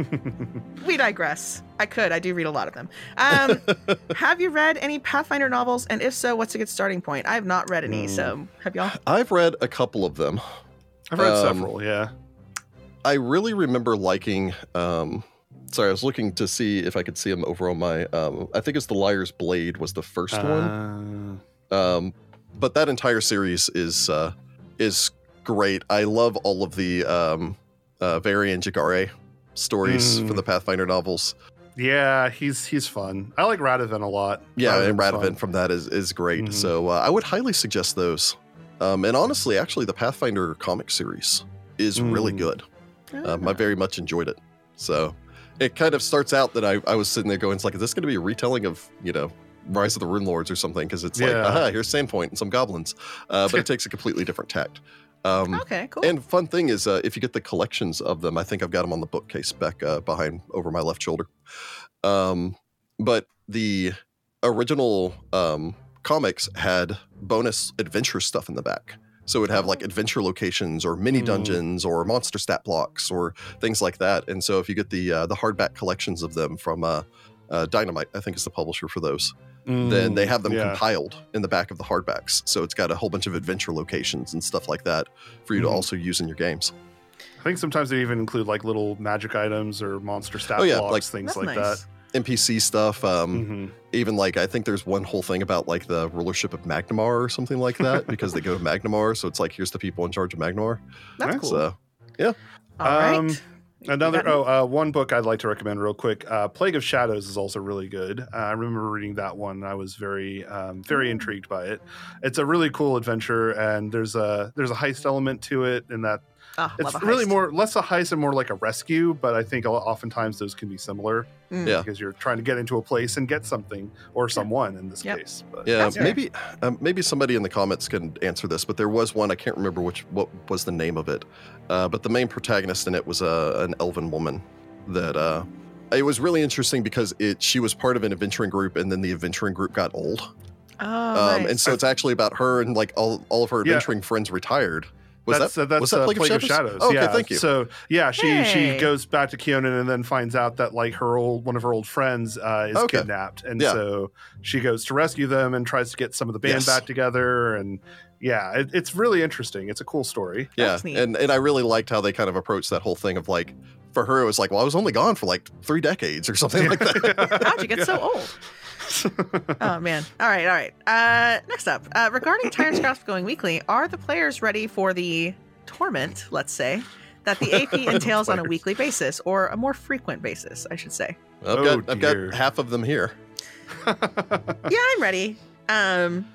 we digress. I could. I do read a lot of them. Um, [laughs] have you read any Pathfinder novels? And if so, what's a good starting point? I have not read any. Hmm. So have y'all? I've read a couple of them. I've read Um, several. Yeah. I really remember liking. Um, sorry, I was looking to see if I could see them over on my. Um, I think it's the Liar's Blade was the first one. Uh, Um, but that entire series is uh, is great. I love all of the um, uh, Varian Jeggare stories Mm. for the Pathfinder novels. yeah, he's he's fun. I like Radovan a lot. Yeah, and Radovan fun. from that is is great. Mhm. So uh, I would highly suggest those. Um, and honestly, actually, the Pathfinder comic series is really Mm. good. Ah. Um, I very much enjoyed it. So it kind of starts out that I, I was sitting there going, it's like, is this going to be a retelling of, you know, Rise of the Runelords or something? Because it's like, Yeah. aha, here's Sandpoint and some goblins. Uh, but it [laughs] takes a completely different tact. Um, okay, cool. and fun thing is, uh, if you get the collections of them, I think I've got them on the bookcase back uh, behind over my left shoulder. Um, but the original um, comics had bonus adventure stuff in the back. So it'd have like adventure locations or mini Mm. dungeons or monster stat blocks or things like that. And so if you get the uh, the hardback collections of them from uh, uh, Dynamite, I think is the publisher for those. Then they have them Mm, yeah. compiled in the back of the hardbacks. So it's got a whole bunch of adventure locations and stuff like that for you to Mhm. also use in your games. I think sometimes they even include like little magic items or monster stat Oh, yeah, blocks, like- things like nice. NPC stuff. Um, that. hmm Even like I think there's one whole thing about like the rulership of Magnimar or something like that [laughs] because they go to Magnimar. So it's like here's the people in charge of Magnimar. That's Yeah, cool. So All right. Another got oh, uh, one book I'd like to recommend real quick. Uh, Plague of Shadows is also really good. Uh, I remember reading that one. and I was very, um, very intrigued by it. It's a really cool adventure, and there's a there's a heist element to it, in that Ah, it's really heist. more less a heist and more like a rescue. But I think oftentimes those can be similar Mm. Yeah. because you're trying to get into a place and get something or someone in this Yep. case. But yeah, That's maybe um, maybe somebody in the comments can answer this, but there was one I can't remember which what was the name of it. Uh, but the main protagonist in it was uh, an elven woman that uh, it was really interesting because it she was part of an adventuring group and then the adventuring group got old. Oh, um, nice. and so it's actually about her and like all, all of her Yeah. adventuring friends retired. Was that's that uh, that's was that Plague, Plague of of Shadows? Shadows. Oh, okay, yeah. thank you. So yeah, she Hey. she goes back to Kyonin and then finds out that like her old one of her old friends uh, is Okay. kidnapped, and Yeah. so she goes to rescue them and tries to get some of the band Yes. back together. And yeah, it, it's really interesting. It's a cool story. yeah, That's neat. and and I really liked how they kind of approached that whole thing of like for her it was like, well, I was only gone for like three decades or something [laughs] like that. How'd you get so old? [laughs] Oh man! All right, all right. Uh, next up, uh, regarding Tyrant's Grasp going weekly, are the players ready for the torment? Let's say that the AP [laughs] entails on a weekly basis or a more frequent basis, I should say. I've Oh, got I've got half of them here. [laughs] Yeah, I'm ready. Um,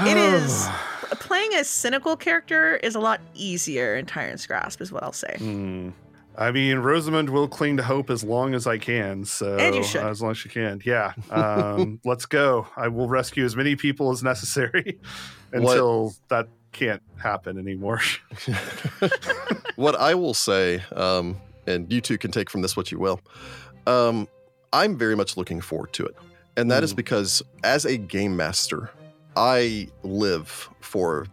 It is- [sighs] playing a cynical character is a lot easier in Tyrant's Grasp, is what I'll say. Hmm. I mean, Rosamund will cling to hope as long as I can. So And you should. as long as she can, yeah. Um, [laughs] let's go. I will rescue as many people as necessary [laughs] What- until that can't happen anymore. [laughs] what I will say, um, and you two can take from this what you will, um, I'm very much looking forward to it. And that is Mm. because as a game master, I live for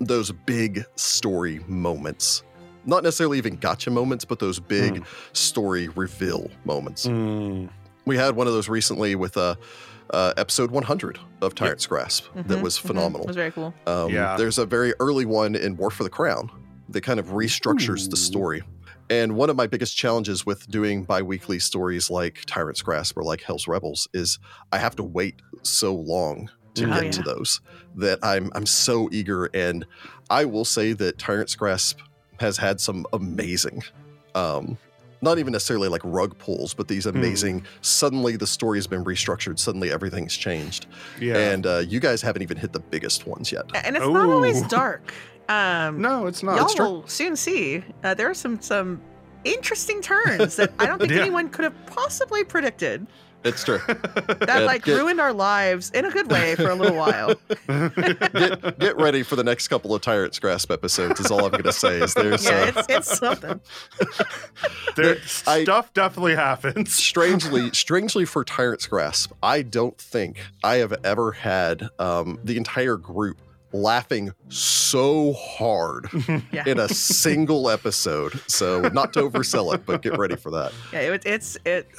those big story moments. Not necessarily even gotcha moments, but those big Mm. story reveal moments. Mm. We had one of those recently with uh, uh, episode 100 of Tyrant's Grasp that Mhm, was mhm. phenomenal. It was very cool. Um, Yeah. There's a very early one in War for the Crown that kind of restructures the story. And one of my biggest challenges with doing bi-weekly stories like Tyrant's Grasp or like Hell's Rebels is I have to wait so long to Mm. Oh, get to those that I'm I'm so eager. And I will say that Tyrant's Grasp has had some amazing um not even necessarily like rug pulls, but these amazing. Suddenly, the story has been restructured. Suddenly, everything's changed, Yeah. and uh, you guys haven't even hit the biggest ones yet. And it's not always dark. Um, no, it's not. y'all It's true. will soon see. Uh, there are some some interesting turns that I don't think [laughs] Yeah. anyone could have possibly predicted. It's true. [laughs] That Yeah, like get- ruined our lives in a good way for a little while. [laughs] [laughs] get get ready for the next couple of Tyrant's Grasp episodes. Is all I'm going to say. Is there's yeah, uh, it's it's something. there, I- stuff definitely happens. strangely strangely for Tyrant's Grasp. I don't think I have ever had um, the entire group laughing so hard Yeah, in a single episode. So not to oversell it, but get ready for that. yeah. It, it's it. [sighs]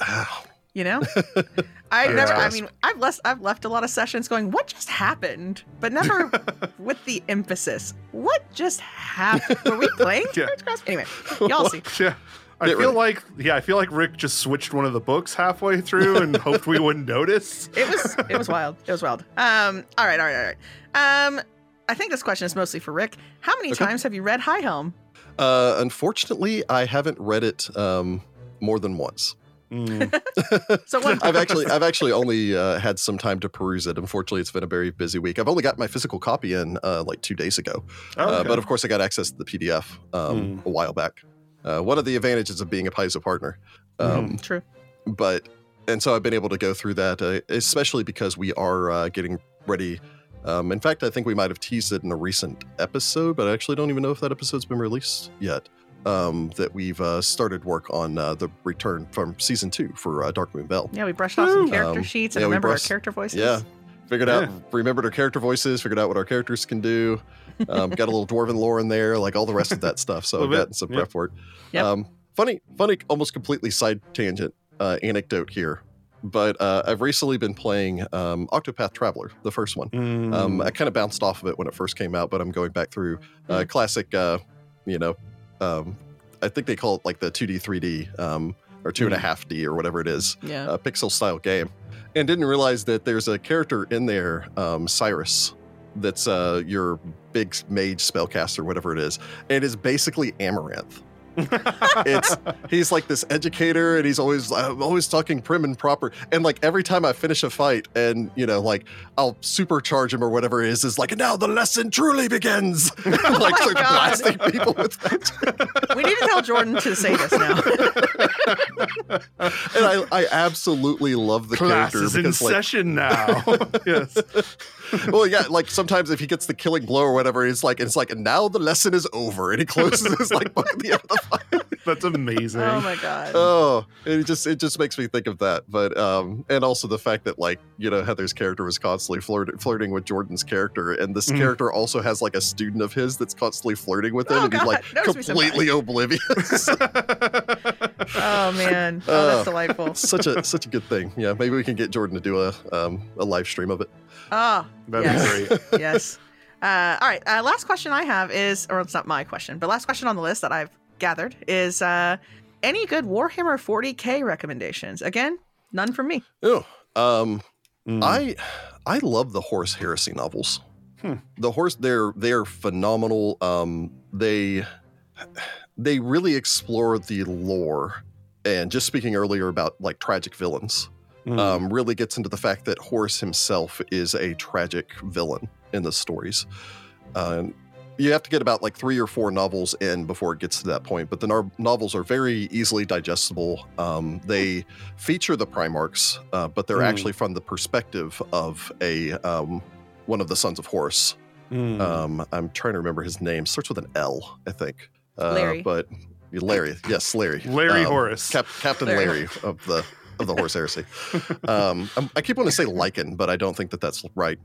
You know, [laughs] I Yeah. never. I mean, I've left. I've left a lot of sessions going, "What just happened?" But never [laughs] with the emphasis. What just happened? Were we playing [laughs] Yeah. Tyrant's Anyway, y'all see. Yeah. I Get feel ready. like yeah, I feel like Rick just switched one of the books halfway through and hoped we wouldn't notice. It was it was wild. It was wild. Um. All right. All right. All right. Um. I think this question is mostly for Rick. How many Okay. times have you read High Helm? Uh, unfortunately, I haven't read it um, more than once. Mm. [laughs] So one. I've actually I've actually only uh, had some time to peruse it. Unfortunately, it's been a very busy week. I've only got my physical copy in uh, like two days ago, uh, Okay. but of course I got access to the PDF um, a while back. Uh, one of the advantages of being a Paizo partner, um, True. but and so I've been able to go through that, uh, especially because we are uh, getting ready. Um, in fact, I think we might have teased it in a recent episode, but I actually don't even know if that episode's been released yet. Um, that we've uh, started work on uh, the return from season two for uh, Darkmoon Vale. Yeah, we brushed off some character Um, sheets and yeah, we remember our brushed- character voices. Yeah. Figured out, remembered our character voices, figured out what our characters can do. Um, got a little dwarven lore in there, like all the rest of that stuff. So [laughs] I've gotten some yeah. prep work. it. Yep. Um, funny, funny, almost completely side tangent uh, anecdote here. but uh, I've recently been playing um, Octopath Traveler, the first one. Mm. Um, I kind of bounced off of it when it first came out, but I'm going back through uh, classic, uh, you know, um, I think they call it like the 2D, 3D, um, or two and a half D or whatever it is, Yeah. uh, pixel style game. And didn't realize that there's a character in there, um, Cyrus, that's uh, your big mage spellcaster, whatever it is, and is basically Amaranth. [laughs] it's he's like this educator and he's always uh, always talking prim and proper and like every time i finish a fight and you know like i'll supercharge him or whatever it is is like now the lesson truly begins [laughs] [laughs] like Oh my start God. blasting people with we need to tell Jordan to say this now. and i i absolutely love the Class character is in like session now. yes. well yeah like sometimes if he gets the killing blow or whatever it's like it's like and now the lesson is over and he closes his like book at the end of the fight [laughs] That's amazing. oh my god. Oh, it just it just makes me think of that. But um, and also the fact that like you know Heather's character was constantly flirt- flirting with Jordan's character, and this Mhm. character also has like a student of his that's constantly flirting with him, Oh, and he's like God, knows completely oblivious. [laughs] Oh man. Oh, that's Oh. delightful. such a such a good thing. Yeah, maybe we can get Jordan to do a um, a live stream of it. Ah, That'd Yes. be great. yes. Uh, all right. Uh, last question I have is, or it's not my question, but last question on the list that I've gathered is uh, any good Warhammer 40k recommendations? Again, none from me. Oh, um, Mm. I I love the Horus Heresy novels. Hmm. The horse they're they're phenomenal. Um, they they really explore the lore. And just speaking earlier about like tragic villains, Mm. um, really gets into the fact that Horus himself is a tragic villain in the stories. Uh, you have to get about like three or four novels in before it gets to that point, but the no- novels are very easily digestible. Um, they feature the Primarchs, uh, but they're Hmm. actually from the perspective of a um, one of the sons of Horus. Mm. Um, I'm trying to remember his name. Starts with an L, I think. Uh, Larry. But Larry, yes, Larry. Larry Um, Horace. Cap- Captain Larry. Larry of the of the Horus heresy. Um, I'm- I keep wanting to say Lycan, but I don't think that that's right.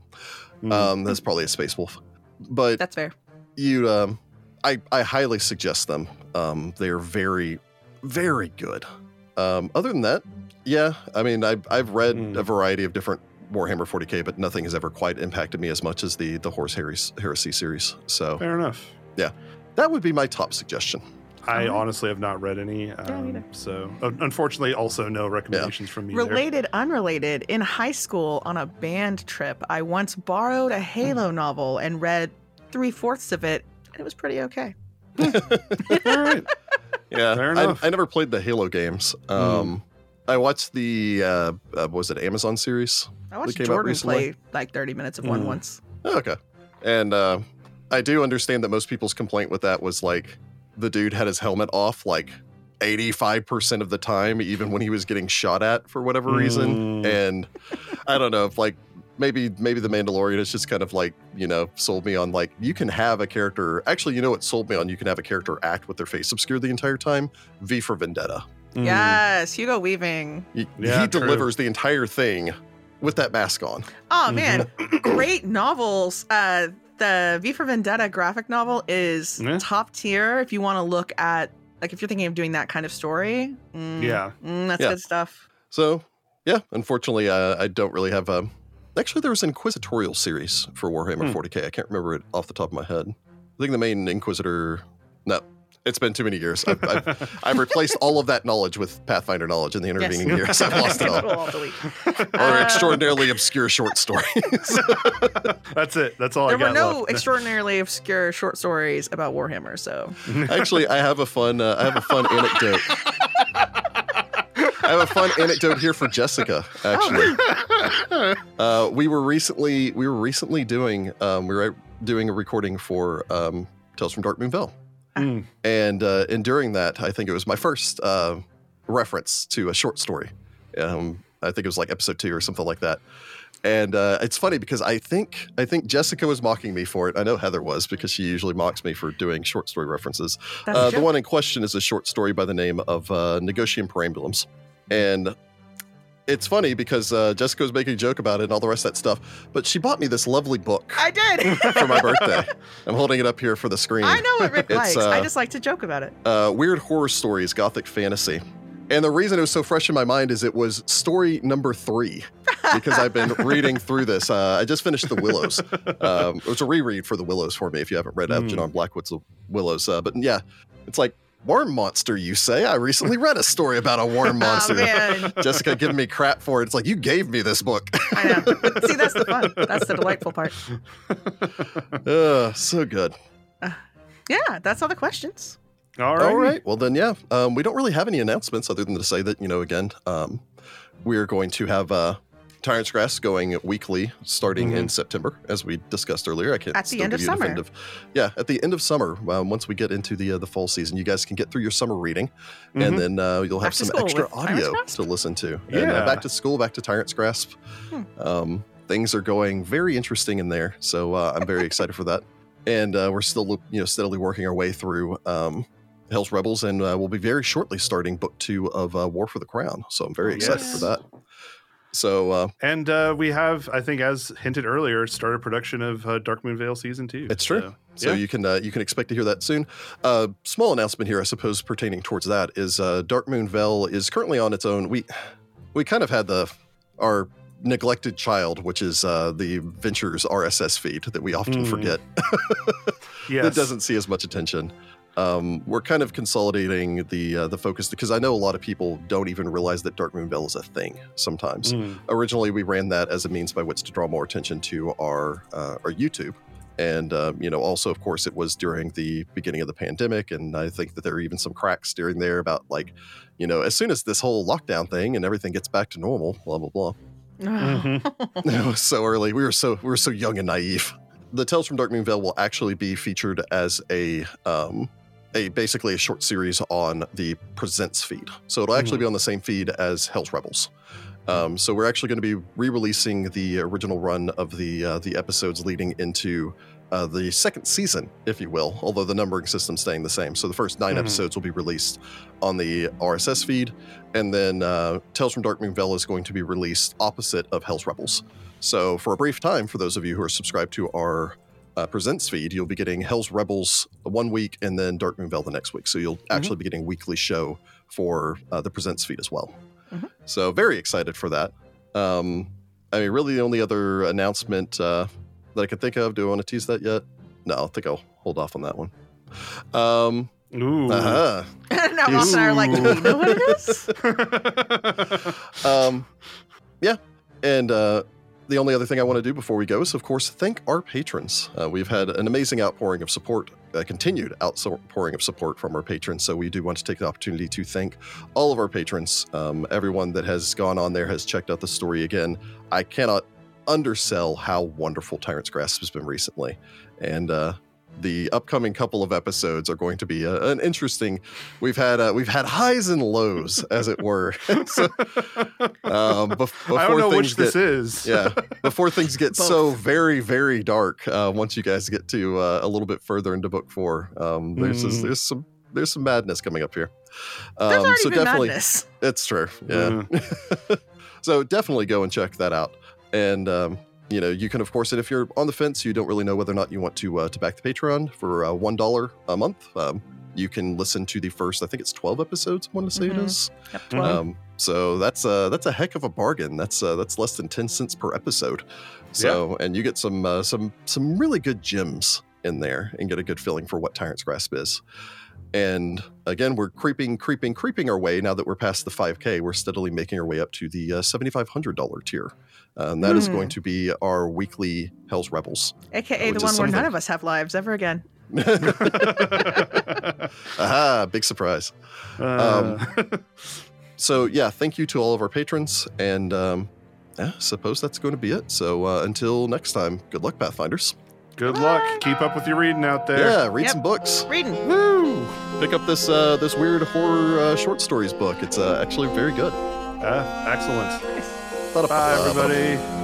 Mm. Um, that's probably a space wolf. But That's fair. You, um, I I highly suggest them. Um, they are very, very good. Um, other than that, yeah, I mean, I've I've read Mm. a variety of different Warhammer 40k, but nothing has ever quite impacted me as much as the the Horus heresy, heresy series. So Fair enough. Yeah, that would be my top suggestion. I Alright. honestly have not read any. Um, neither. so, un- unfortunately, also no recommendations from me. there. Related, unrelated. In high school, on a band trip, I once borrowed a Halo novel and read three fourths of it, and it was pretty okay. [laughs] All right. Yeah, Fair I, enough. I never played the Halo games. Um, I watched the uh, uh, was it Amazon series? I watched came out Jordan recently? play like 30 minutes of one Mm. once. Oh, okay, and uh, I do understand that most people's complaint with that was like the dude had his helmet off like eighty five percent of the time, even when he was getting shot at for whatever reason. Mm. And I don't know if like maybe maybe the Mandalorian has just kind of like you know sold me on like you can have a character. Actually, you know what sold me on? You can have a character act with their face obscured the entire time. V for Vendetta. Mm. Yes, Hugo Weaving. He, Yeah, he delivers the entire thing with that mask on. Oh man, great novels. Uh, the V for Vendetta graphic novel is Yeah. top tier. If you want to look at, like, if you're thinking of doing that kind of story, mm, Yeah. mm, that's Yeah. good stuff. So, yeah, unfortunately, uh, I don't really have a. Actually, there was an Inquisitorial series for Warhammer Hmm. 40k. I can't remember it off the top of my head. I think the main Inquisitor. No, it's been too many years. I've, I've, [laughs] I've replaced all of that knowledge with Pathfinder knowledge in the intervening years. I've lost it all. [laughs] We'll delete. Or Uh, extraordinarily obscure short stories. [laughs] That's it. That's all There I got. There were no left. extraordinarily obscure short stories about Warhammer, so Actually, I have a fun. Uh, I have a fun anecdote. I have a fun anecdote here for Jessica. Actually, uh, we were recently we were recently doing um, we were doing a recording for um, Tales from Darkmoon Vale, Mm. and uh, and during that, I think it was my first uh, reference to a short story. Um, I think it was like episode two or something like that. And uh, it's funny because I think I think Jessica was mocking me for it. I know Heather was because she usually mocks me for doing short story references. Uh, the one in question is a short story by the name of uh, Negotium Perambulans. And it's funny because uh, Jessica was making a joke about it and all the rest of that stuff, but she bought me this lovely book I did. [laughs] for my birthday. I'm holding it up here for the screen. I know what Rick It's, likes. I uh, just like to joke about it. Uh, Weird Horror Stories, Gothic Fantasy. And the reason it was so fresh in my mind is it was story number three because I've been [laughs] reading through this. Uh, I just finished The Willows. Um, it was a reread for The Willows for me if you haven't read Mm. Algernon Blackwood's The Willows. Uh, but yeah, it's like, worm monster, you say? I recently read a story about a worm [laughs] Oh monster. man, [laughs] Jessica giving me crap for it. It's like, you gave me this book. [laughs] I know. But see, that's the fun. That's the delightful part. uh, so good. Yeah, that's all the questions. All right. All right. Well, then, yeah. Um, we don't really have any announcements other than to say that, you know, again, um, we're going to have uh, Tyrant's Grasp going weekly starting in September, as we discussed earlier. I can't At the end of summer. definitive- Yeah, at the end of summer, um, once we get into the uh, the fall season, you guys can get through your summer reading, Mhm. and then uh, you'll have Back some extra audio to listen to. And, uh, Yeah. back to school, back to Tyrant's Grasp. Hmm. Um, things are going very interesting in there, so uh, I'm very excited for that. And uh, we're still, you know, steadily working our way through um, Hell's Rebels, and uh, we'll be very shortly starting book two of uh, War for the Crown. So I'm very Oh, excited yes. for that. So uh, And uh, we have, I think, as hinted earlier, started production of uh, Darkmoon Vale season two. It's true. So, So yeah. you can uh, you can expect to hear that soon. Uh, small announcement here, I suppose, pertaining towards that is uh, Darkmoon Vale is currently on its own. We we kind of had the our neglected child, which is uh, the Ventures RSS feed that we often Mm. forget [laughs] yes. that doesn't see as much attention. Um, we're kind of consolidating the uh, the focus because I know a lot of people don't even realize that Darkmoon is a thing sometimes Mm. originally we ran that as a means by which to draw more attention to our uh, our YouTube. And um, you know, also of course, it was during the beginning of the pandemic, and I think that there are even some cracks during there about like, you know, as soon as this whole lockdown thing and everything gets back to normal, blah blah blah. Mhm. [laughs] it was so early. We were so we were so young and naive. The Tales from Darkmoon Vale will actually be featured as a um, a basically a short series on the Presents feed. So it'll actually be on the same feed as Hell's Rebels. Um, so we're actually going to be re-releasing the original run of the uh, the episodes leading into uh, the second season, if you will. Although the numbering system's staying the same, so the first 9 Mhm. episodes will be released on the RSS feed, and then uh, Tales from Darkmoon Vale is going to be released opposite of Hell's Rebels. So for a brief time, for those of you who are subscribed to our uh, presents feed, you'll be getting Hell's Rebels one week and then Darkmoon Vale the next week. So you'll actually be getting a weekly show for uh, the presents feed as well. Mhm. So very excited for that. Um, I mean, really, the only other announcement uh, that I can think of. Do I want to tease that yet? No, I think I'll hold off on that one. Um, Ooh. uh-huh. [laughs] now Ross and I are like, do we know what it is? [laughs] um, yeah, and uh, the only other thing I want to do before we go is, of course, thank our patrons. Uh, we've had an amazing outpouring of support, uh, continued outpouring of support from our patrons. So we do want to take the opportunity to thank all of our patrons. Um, everyone that has gone on there has checked out the story again. I cannot undersell how wonderful Tyrant's Grasp has been recently, and uh, the upcoming couple of episodes are going to be uh, an interesting. We've had uh, we've had highs and lows, as it were. [laughs] so, um, bef- before [laughs] I don't know things which this get, is. [laughs] yeah, before things get so very very dark. Uh, once you guys get to uh, a little bit further into book four, um, there's Mm. there's some there's some madness coming up here. Um, There's already so been definitely, madness. it's true. Yeah. so definitely go and check that out. And um, you know, you can of course, and if you're on the fence, you don't really know whether or not you want to uh, to back the Patreon for uh, one dollar a month. Um, you can listen to the first, I think it's twelve episodes. I want to say it Mhm. is. Yep, Mhm. 12. Um, so that's uh, that's a heck of a bargain. That's uh, that's less than ten cents per episode. So and you get some uh, some some really good gems in there and get a good feeling for what Tyrant's Grasp is. And again, we're creeping, creeping, creeping our way. Now that we're past the 5K, we're steadily making our way up to the uh, $7,500 tier. Uh, and that is Hmm. going to be our weekly Hell's Rebels. AKA the one where none of us have lives ever again. [laughs] Aha, big surprise. Uh, So, yeah, thank you to all of our patrons. And um, yeah, suppose that's going to be it. So, uh, until next time, good luck, Pathfinders. Good luck. Keep up with your reading out there. Yeah, read Yep. some books. Reading. Woo! Pick up this uh, this weird horror uh, short stories book. It's uh, actually very good. Uh, excellent. Nice. Ba-da-ba-ba. Bye, everybody.